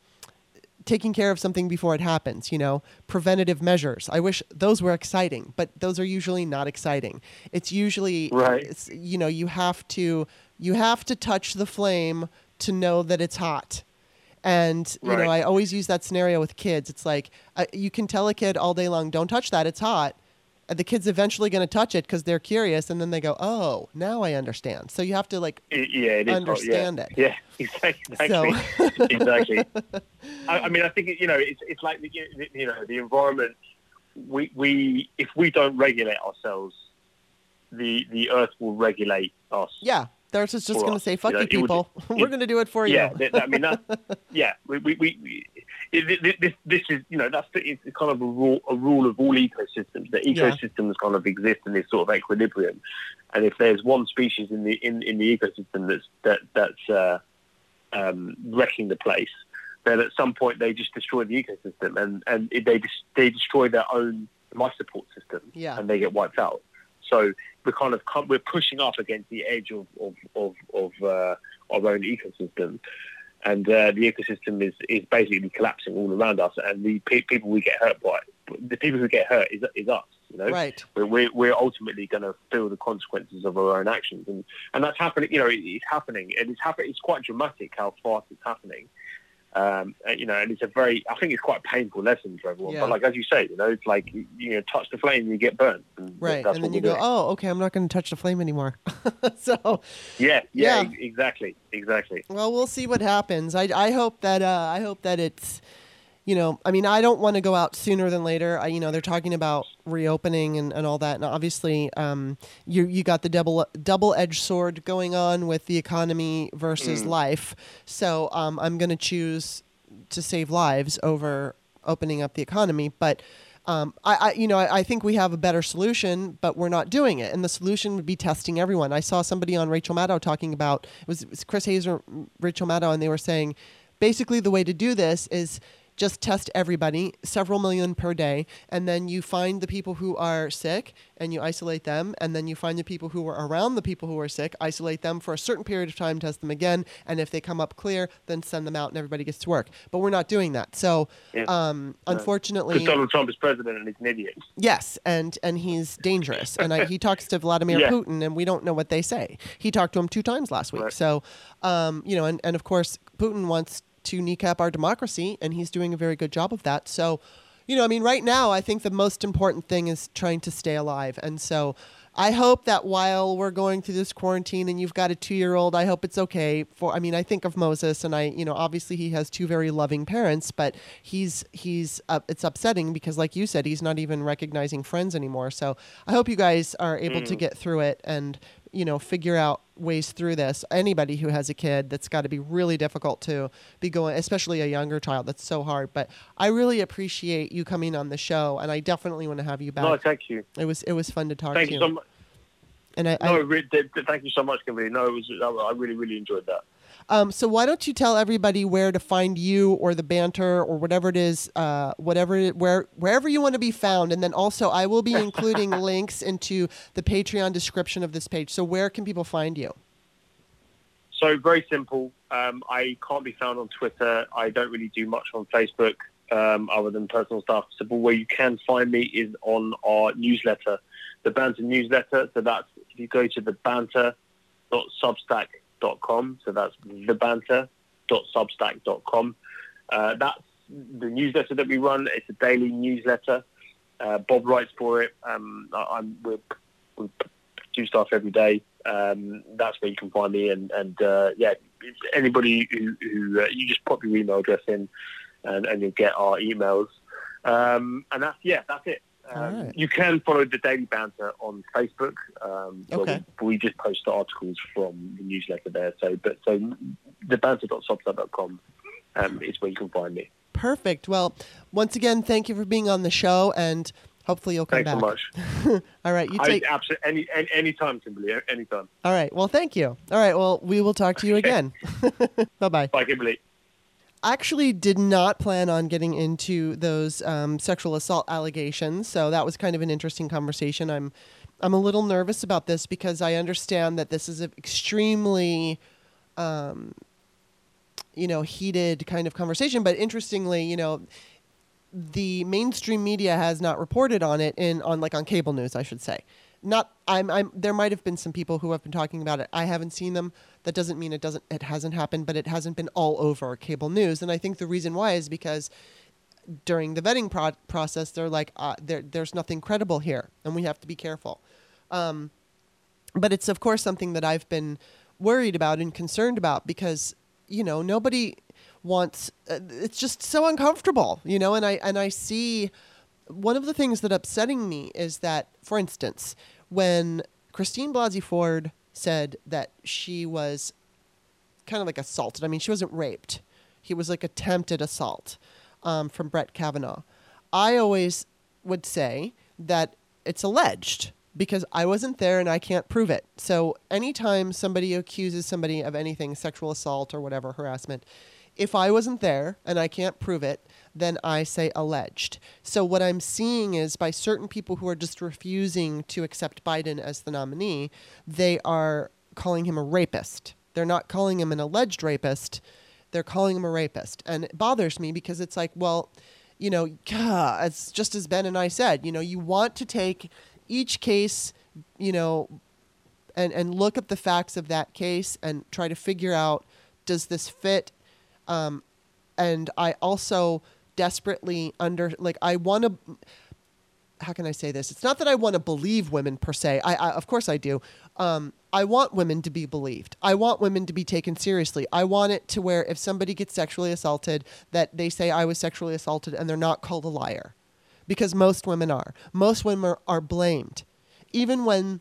taking care of something before it happens. You know, preventative measures. I wish those were exciting, but those are usually not exciting. It's usually Right. It's, you know, you have to you have to touch the flame to know that it's hot. And you know, I always use that scenario with kids. It's like uh, you can tell a kid all day long, "Don't touch that; it's hot." And the kid's eventually going to touch it because they're curious, and then they go, "Oh, now I understand." So you have to like, I- yeah, it is. Understand yeah. it. Yeah, <laughs> exactly. <laughs> exactly. I, I mean, I think you know, it's it's like the you you know the environment. We we if we don't regulate ourselves, the the earth will regulate us. yeah, they're just, just going to say, "Fuck you know, you, would- people. We're going to do it for yeah. you." Yeah, I mean, that, yeah. We we, we, we it, it- this this is you know that's it's kind of a rule a rule of all ecosystems. That Yeah. ecosystems kind of exist in this sort of equilibrium, and if there's one species in the in, in the ecosystem that's that that's uh, um, wrecking the place, then at some point they just destroy the ecosystem and and they just they destroy their own life support system Yeah. and they get wiped out. So we're kind of we're pushing up against the edge of of of, of uh, our own ecosystem, and uh, the ecosystem is is basically collapsing all around us. And the pe- people we get hurt by, the people who get hurt is is us. You know, Right. we're we're, we're ultimately going to feel the consequences of our own actions, and and that's happening. You know, it, it's happening, and it's happening. It's quite dramatic how fast it's happening. Um, you know, and it's a very, I think it's quite a painful lesson for everyone. Yeah. But like as you say, you know, it's like you, you know, touch the flame, you get burnt. And Right. That's and what then you go, doing. "Oh, okay, I'm not going to touch the flame anymore." <laughs> so, Yeah, Yeah. yeah, exactly, exactly. Well, we'll see what happens. I, I hope that uh, I hope that it's, you know, I mean, I don't want to go out sooner than later. I, you know, they're talking about reopening and, and all that, and obviously, um, you you got the double double edged sword going on with the economy versus life. So um, I'm going to choose to save lives over opening up the economy, but. Um, I, I, you know, I, I think we have a better solution, but we're not doing it. And the solution would be testing everyone. I saw somebody on Rachel Maddow talking about it was, it was Chris Hayes or Rachel Maddow, and they were saying basically the way to do this is just test everybody, several million per day, and then you find the people who are sick and you isolate them, and then you find the people who are around the people who are sick, isolate them for a certain period of time, test them again, and if they come up clear, then send them out and everybody gets to work. But we're not doing that. So, Yeah. um, unfortunately, Because Donald Trump is president and he's an idiot. Yes, and and he's dangerous. And I, he <laughs> talks to Vladimir Yeah. Putin, and we don't know what they say. He talked to him two times last week. Right. So, um, you know, and, and of course, Putin wants to kneecap our democracy, and he's doing a very good job of that. So, you know, I mean, right now, I think the most important thing is trying to stay alive. And so, I hope that while we're going through this quarantine and you've got a two year old, I hope it's okay for I mean, I think of Moses and I, you know, obviously he has two very loving parents, but he's he's uh, it's upsetting because like you said, he's not even recognizing friends anymore. So I hope you guys are able to get through it and, you know, figure out ways through this. Anybody who has a kid that's got to be really difficult to be going, especially a younger child. That's so hard. But I really appreciate you coming on the show, and I definitely want to have you back. No, thank you. it was it was fun to talk Thank to you so much. And I, No, I re- th- th- thank you so much, Kimberly. No, it was. I really, really enjoyed that. Um, so why don't you tell everybody where to find you or the banter or whatever it is, uh, whatever it- where wherever you want to be found, and then also I will be including <laughs> links into the Patreon description of this page. So where can people find you? So very simple. Um, I can't be found on Twitter. I don't really do much on Facebook um, other than personal stuff. So but where you can find me is on our newsletter, the Banter newsletter. So that's if you go to the banter.substack.com. So that's the banter.substack.com. Uh, that's the newsletter that we run. It's a daily newsletter. Uh, Bob writes for it. Um, I, I'm we're, we do stuff every day. Um, that's where you can find me. And, and uh, yeah, anybody who, who uh, you just pop your email address in, and, and you'll get our emails. Um, and that's yeah, that's it. Um, right. You can follow the Daily Banter on Facebook. Um, Okay. we, we just post the articles from the newsletter there. So, but so thebanter.substack.com um, is where you can find me. Perfect. Well, once again, thank you for being on the show, and hopefully you'll come Thanks back. so much. <laughs> All right, you take I, absolutely any, any anytime, Kimberly. Anytime. All right. Well, thank you. All right. Well, we will talk to you again. <laughs> bye bye. Bye, Kimberly. Actually did not plan on getting into those um, sexual assault allegations, so that was kind of an interesting conversation. I'm I'm a little nervous about this because I understand that this is an extremely um, you know, heated kind of conversation. But interestingly, you know, the mainstream media has not reported on it in on like on cable news, I should say. Not I'm I'm there might have been some people who have been talking about it. I haven't seen them. That doesn't mean it doesn't it hasn't happened, but it hasn't been all over cable news. And I think the reason why is because during the vetting pro- process, they're like, uh, there, there's nothing credible here, and we have to be careful. Um, but it's of course something that I've been worried about and concerned about because you know nobody wants. Uh, it's just so uncomfortable, you know. And I and I see one of the things that upsetting me is that, for instance, when Christine Blasey Ford said that she was kind of like assaulted. I mean, she wasn't raped. He was like attempted assault um, from Brett Kavanaugh. I always would say that it's alleged because I wasn't there and I can't prove it. So anytime somebody accuses somebody of anything, sexual assault or whatever, harassment, if I wasn't there and I can't prove it, then I say alleged. So what I'm seeing is by certain people who are just refusing to accept Biden as the nominee, they are calling him a rapist. They're not calling him an alleged rapist. They're calling him a rapist. And it bothers me because it's like, well, you know, it's just as Ben and I said, you know, you want to take each case, you know, and, and look at the facts of that case and try to figure out does this fit um, and I also desperately under like I want to. How can I say this? It's not that I want to believe women per se. I, I of course I do. Um, I want women to be believed. I want women to be taken seriously. I want it to where if somebody gets sexually assaulted, that they say I was sexually assaulted and they're not called a liar, because most women are. Most women are, are blamed, even when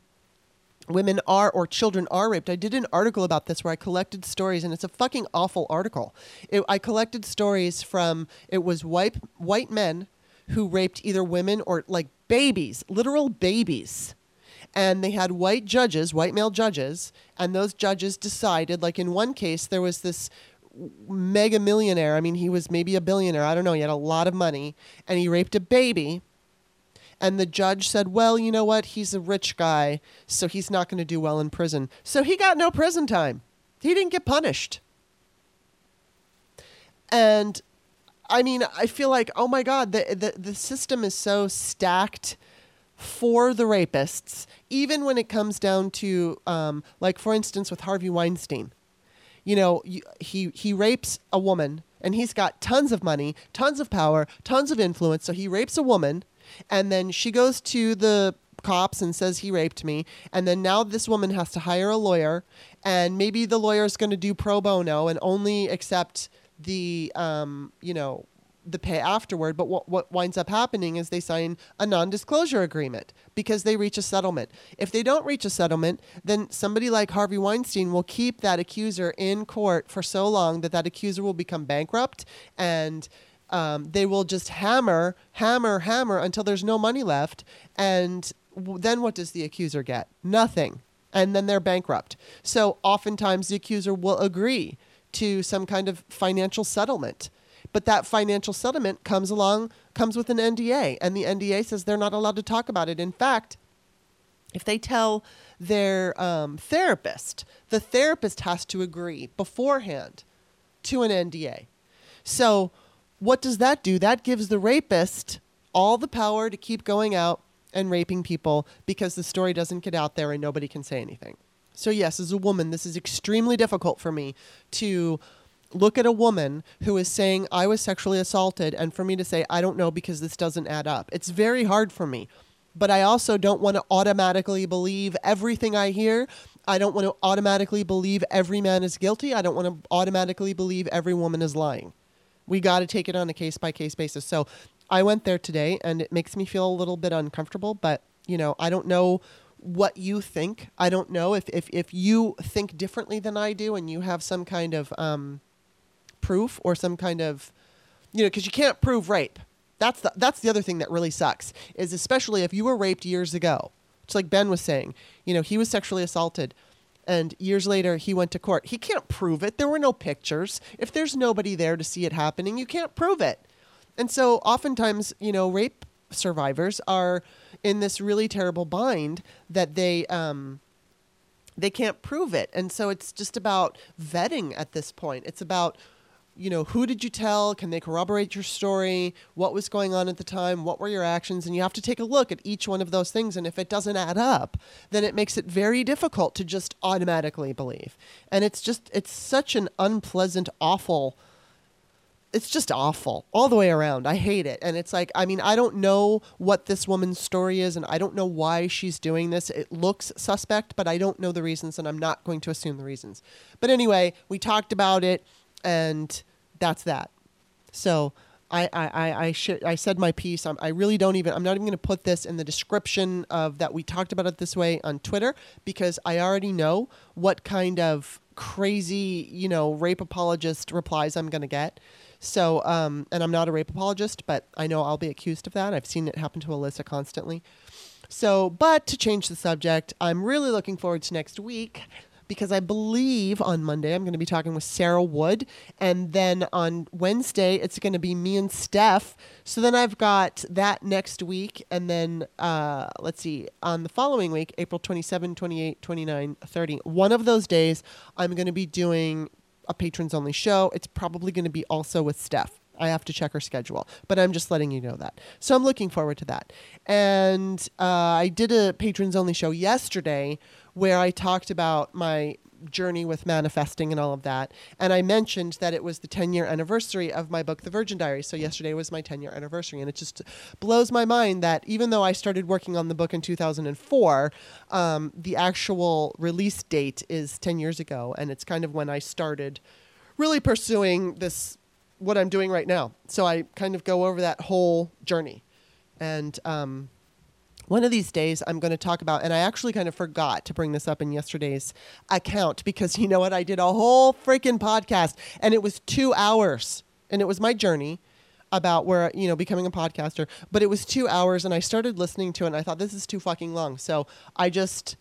women are or children are raped. I did an article about this where I collected stories, and it's a fucking awful article. It, I collected stories from it was white white men who raped either women or like babies, literal babies. And they had white judges, white male judges, and those judges decided, like in one case, there was this mega millionaire. I mean, he was maybe a billionaire. I don't know. He had a lot of money, and he raped a baby and the judge said, well, you know what? He's a rich guy, so he's not going to do well in prison. So he got no prison time. He didn't get punished. And I mean, I feel like, oh my God, the, the, the system is so stacked for the rapists, even when it comes down to, um, like, for instance, with Harvey Weinstein. You know, he, he rapes a woman and he's got tons of money, tons of power, tons of influence. So he rapes a woman and then she goes to the cops and says he raped me. And then now this woman has to hire a lawyer, and maybe the lawyer is going to do pro bono and only accept the, um, you know, the pay afterward. But what, what winds up happening is they sign a non disclosure agreement because they reach a settlement. If they don't reach a settlement, then somebody like Harvey Weinstein will keep that accuser in court for so long that that accuser will become bankrupt and um, they will just hammer, hammer, hammer until there's no money left. And w- then what does the accuser get? Nothing. And then they're bankrupt. So oftentimes the accuser will agree to some kind of financial settlement. But that financial settlement comes along, comes with an NDA, and the NDA says they're not allowed to talk about it. In fact, if they tell their um, therapist, the therapist has to agree beforehand to an NDA. So what does that do? That gives the rapist all the power to keep going out and raping people because the story doesn't get out there and nobody can say anything. So, yes, as a woman, this is extremely difficult for me to look at a woman who is saying, I was sexually assaulted, and for me to say, I don't know because this doesn't add up. It's very hard for me. But I also don't want to automatically believe everything I hear. I don't want to automatically believe every man is guilty. I don't want to automatically believe every woman is lying we got to take it on a case by case basis. So I went there today and it makes me feel a little bit uncomfortable, but you know, I don't know what you think. I don't know if, if, if you think differently than I do and you have some kind of um, proof or some kind of, you know, because you can't prove rape. That's the, that's the other thing that really sucks is especially if you were raped years ago. It's like Ben was saying, you know, he was sexually assaulted and years later he went to court. He can't prove it. There were no pictures. If there's nobody there to see it happening, you can't prove it. And so oftentimes, you know, rape survivors are in this really terrible bind that they um, they can't prove it. And so it's just about vetting at this point. It's about you know, who did you tell? Can they corroborate your story? What was going on at the time? What were your actions? And you have to take a look at each one of those things. And if it doesn't add up, then it makes it very difficult to just automatically believe. And it's just, it's such an unpleasant, awful it's just awful all the way around. I hate it. And it's like, I mean, I don't know what this woman's story is and I don't know why she's doing this. It looks suspect, but I don't know the reasons and I'm not going to assume the reasons. But anyway, we talked about it and that's that. So I, I, I, I, sh- I said my piece. I'm, I really don't even, I'm not even going to put this in the description of that we talked about it this way on Twitter because I already know what kind of crazy, you know, rape apologist replies I'm going to get. So, um, and I'm not a rape apologist, but I know I'll be accused of that. I've seen it happen to Alyssa constantly. So, but to change the subject, I'm really looking forward to next week because I believe on Monday I'm going to be talking with Sarah Wood, and then on Wednesday it's going to be me and Steph. So then I've got that next week, and then uh, let's see, on the following week, April 27, 28, 29, 30, one of those days I'm going to be doing a patrons only show. It's probably going to be also with Steph. I have to check her schedule, but I'm just letting you know that. So I'm looking forward to that. And uh, I did a patrons only show yesterday where I talked about my journey with manifesting and all of that. And I mentioned that it was the 10 year anniversary of my book, The Virgin Diary. So yesterday was my 10 year anniversary. And it just blows my mind that even though I started working on the book in 2004, um, the actual release date is 10 years ago. And it's kind of when I started really pursuing this, what I'm doing right now. So I kind of go over that whole journey. And, um, one of these days I'm going to talk about, and I actually kind of forgot to bring this up in yesterday's account because you know what? I did a whole freaking podcast and it was two hours and it was my journey about where, you know, becoming a podcaster, but it was two hours and I started listening to it and I thought this is too fucking long. So I just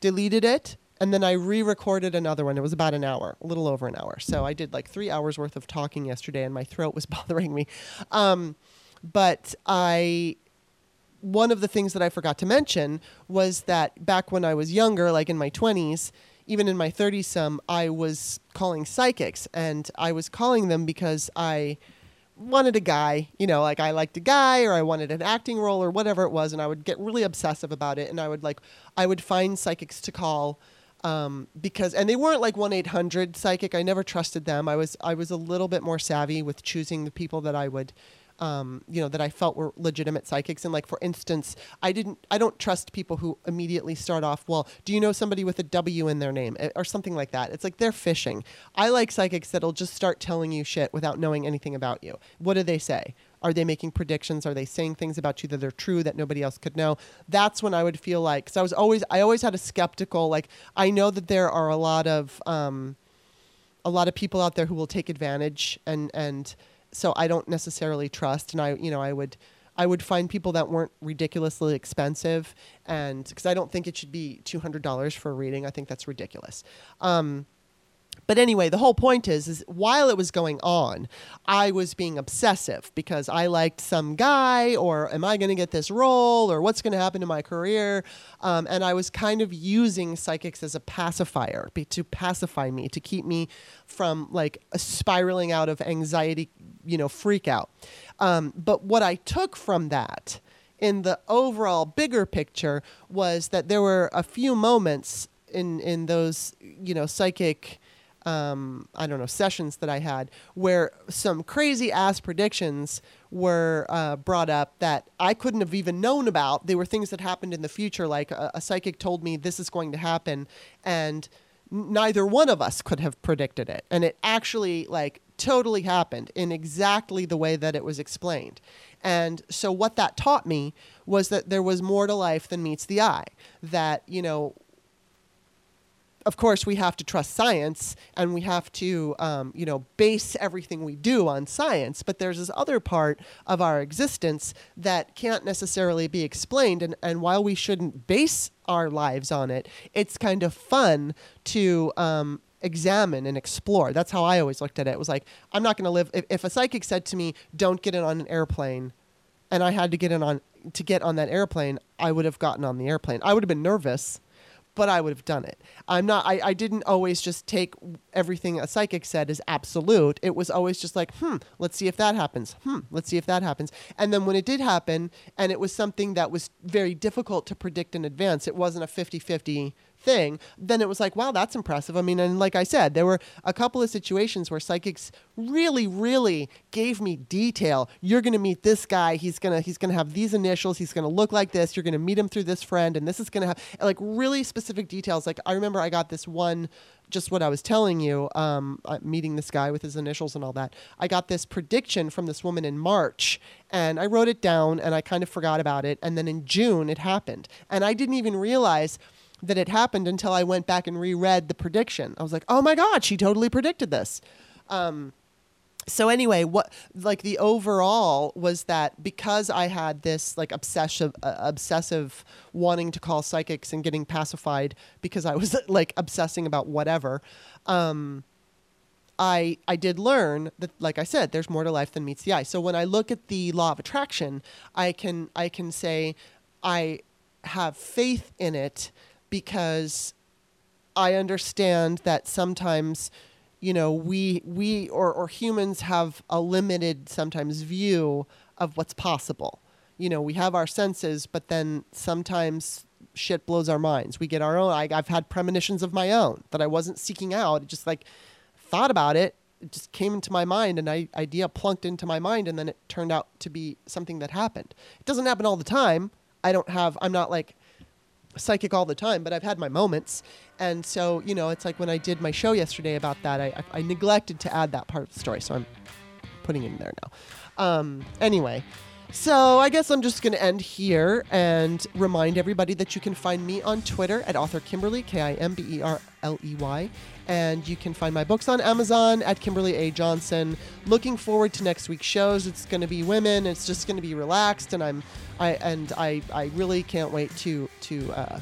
deleted it and then I re recorded another one. It was about an hour, a little over an hour. So I did like three hours worth of talking yesterday and my throat was <laughs> bothering me. Um, but I one of the things that I forgot to mention was that back when I was younger, like in my 20s, even in my 30s some, I was calling psychics and I was calling them because I wanted a guy, you know, like I liked a guy or I wanted an acting role or whatever it was and I would get really obsessive about it and I would like I would find psychics to call um, because and they weren't like 1-800 psychic. I never trusted them. I was I was a little bit more savvy with choosing the people that I would um, you know, that I felt were legitimate psychics. And like, for instance, I didn't, I don't trust people who immediately start off, well, do you know somebody with a W in their name or something like that? It's like they're fishing. I like psychics that'll just start telling you shit without knowing anything about you. What do they say? Are they making predictions? Are they saying things about you that are true that nobody else could know? That's when I would feel like, because I was always, I always had a skeptical, like, I know that there are a lot of, um, a lot of people out there who will take advantage and, and, so I don't necessarily trust. And I, you know, I would, I would find people that weren't ridiculously expensive, and because I don't think it should be two hundred dollars for a reading. I think that's ridiculous. Um, but anyway, the whole point is, is while it was going on, I was being obsessive because I liked some guy, or am I going to get this role, or what's going to happen to my career? Um, and I was kind of using psychics as a pacifier to pacify me, to keep me from like spiraling out of anxiety, you know, freak out. Um, but what I took from that in the overall bigger picture was that there were a few moments in in those you know psychic um, I don't know, sessions that I had where some crazy ass predictions were uh, brought up that I couldn't have even known about. They were things that happened in the future, like a, a psychic told me this is going to happen, and neither one of us could have predicted it. And it actually, like, totally happened in exactly the way that it was explained. And so, what that taught me was that there was more to life than meets the eye. That, you know, of course, we have to trust science and we have to, um, you know, base everything we do on science. But there's this other part of our existence that can't necessarily be explained. And, and while we shouldn't base our lives on it, it's kind of fun to um, examine and explore. That's how I always looked at it. It was like, I'm not going to live. If, if a psychic said to me, don't get in on an airplane, and I had to get in on to get on that airplane, I would have gotten on the airplane. I would have been nervous but I would have done it. I'm not. I, I didn't always just take everything a psychic said as absolute. It was always just like, hmm, let's see if that happens. Hmm, let's see if that happens. And then when it did happen, and it was something that was very difficult to predict in advance, it wasn't a 50-50 thing, then it was like, wow, that's impressive. I mean, and like I said, there were a couple of situations where psychics really, really gave me detail. You're going to meet this guy. He's going to he's going to have these initials. He's going to look like this. You're going to meet him through this friend, and this is going to have like really specific details. Like I remember I got this one. Just what I was telling you, um, uh, meeting this guy with his initials and all that. I got this prediction from this woman in March, and I wrote it down, and I kind of forgot about it. And then in June, it happened, and I didn't even realize that it happened until I went back and reread the prediction. I was like, oh my God, she totally predicted this. Um, so anyway, what like the overall was that because I had this like obsessive, uh, obsessive wanting to call psychics and getting pacified because I was <laughs> like obsessing about whatever. Um, I I did learn that, like I said, there's more to life than meets the eye. So when I look at the law of attraction, I can I can say I have faith in it because I understand that sometimes, you know, we we or, or humans have a limited sometimes view of what's possible. You know, we have our senses, but then sometimes shit blows our minds. We get our own. I, I've had premonitions of my own that I wasn't seeking out. Just like thought about it. It just came into my mind, an I- idea plunked into my mind, and then it turned out to be something that happened. It doesn't happen all the time. I don't have. I'm not like psychic all the time, but I've had my moments. And so, you know, it's like when I did my show yesterday about that, I, I, I neglected to add that part of the story. So I'm putting it in there now. Um, anyway, so I guess I'm just going to end here and remind everybody that you can find me on Twitter at author Kimberly, K I M B E R L E Y. And you can find my books on Amazon at Kimberly A. Johnson. Looking forward to next week's shows. It's going to be women. It's just going to be relaxed, and I'm, I and I, I really can't wait to to uh,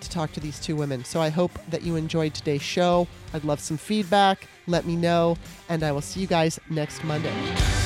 to talk to these two women. So I hope that you enjoyed today's show. I'd love some feedback. Let me know, and I will see you guys next Monday.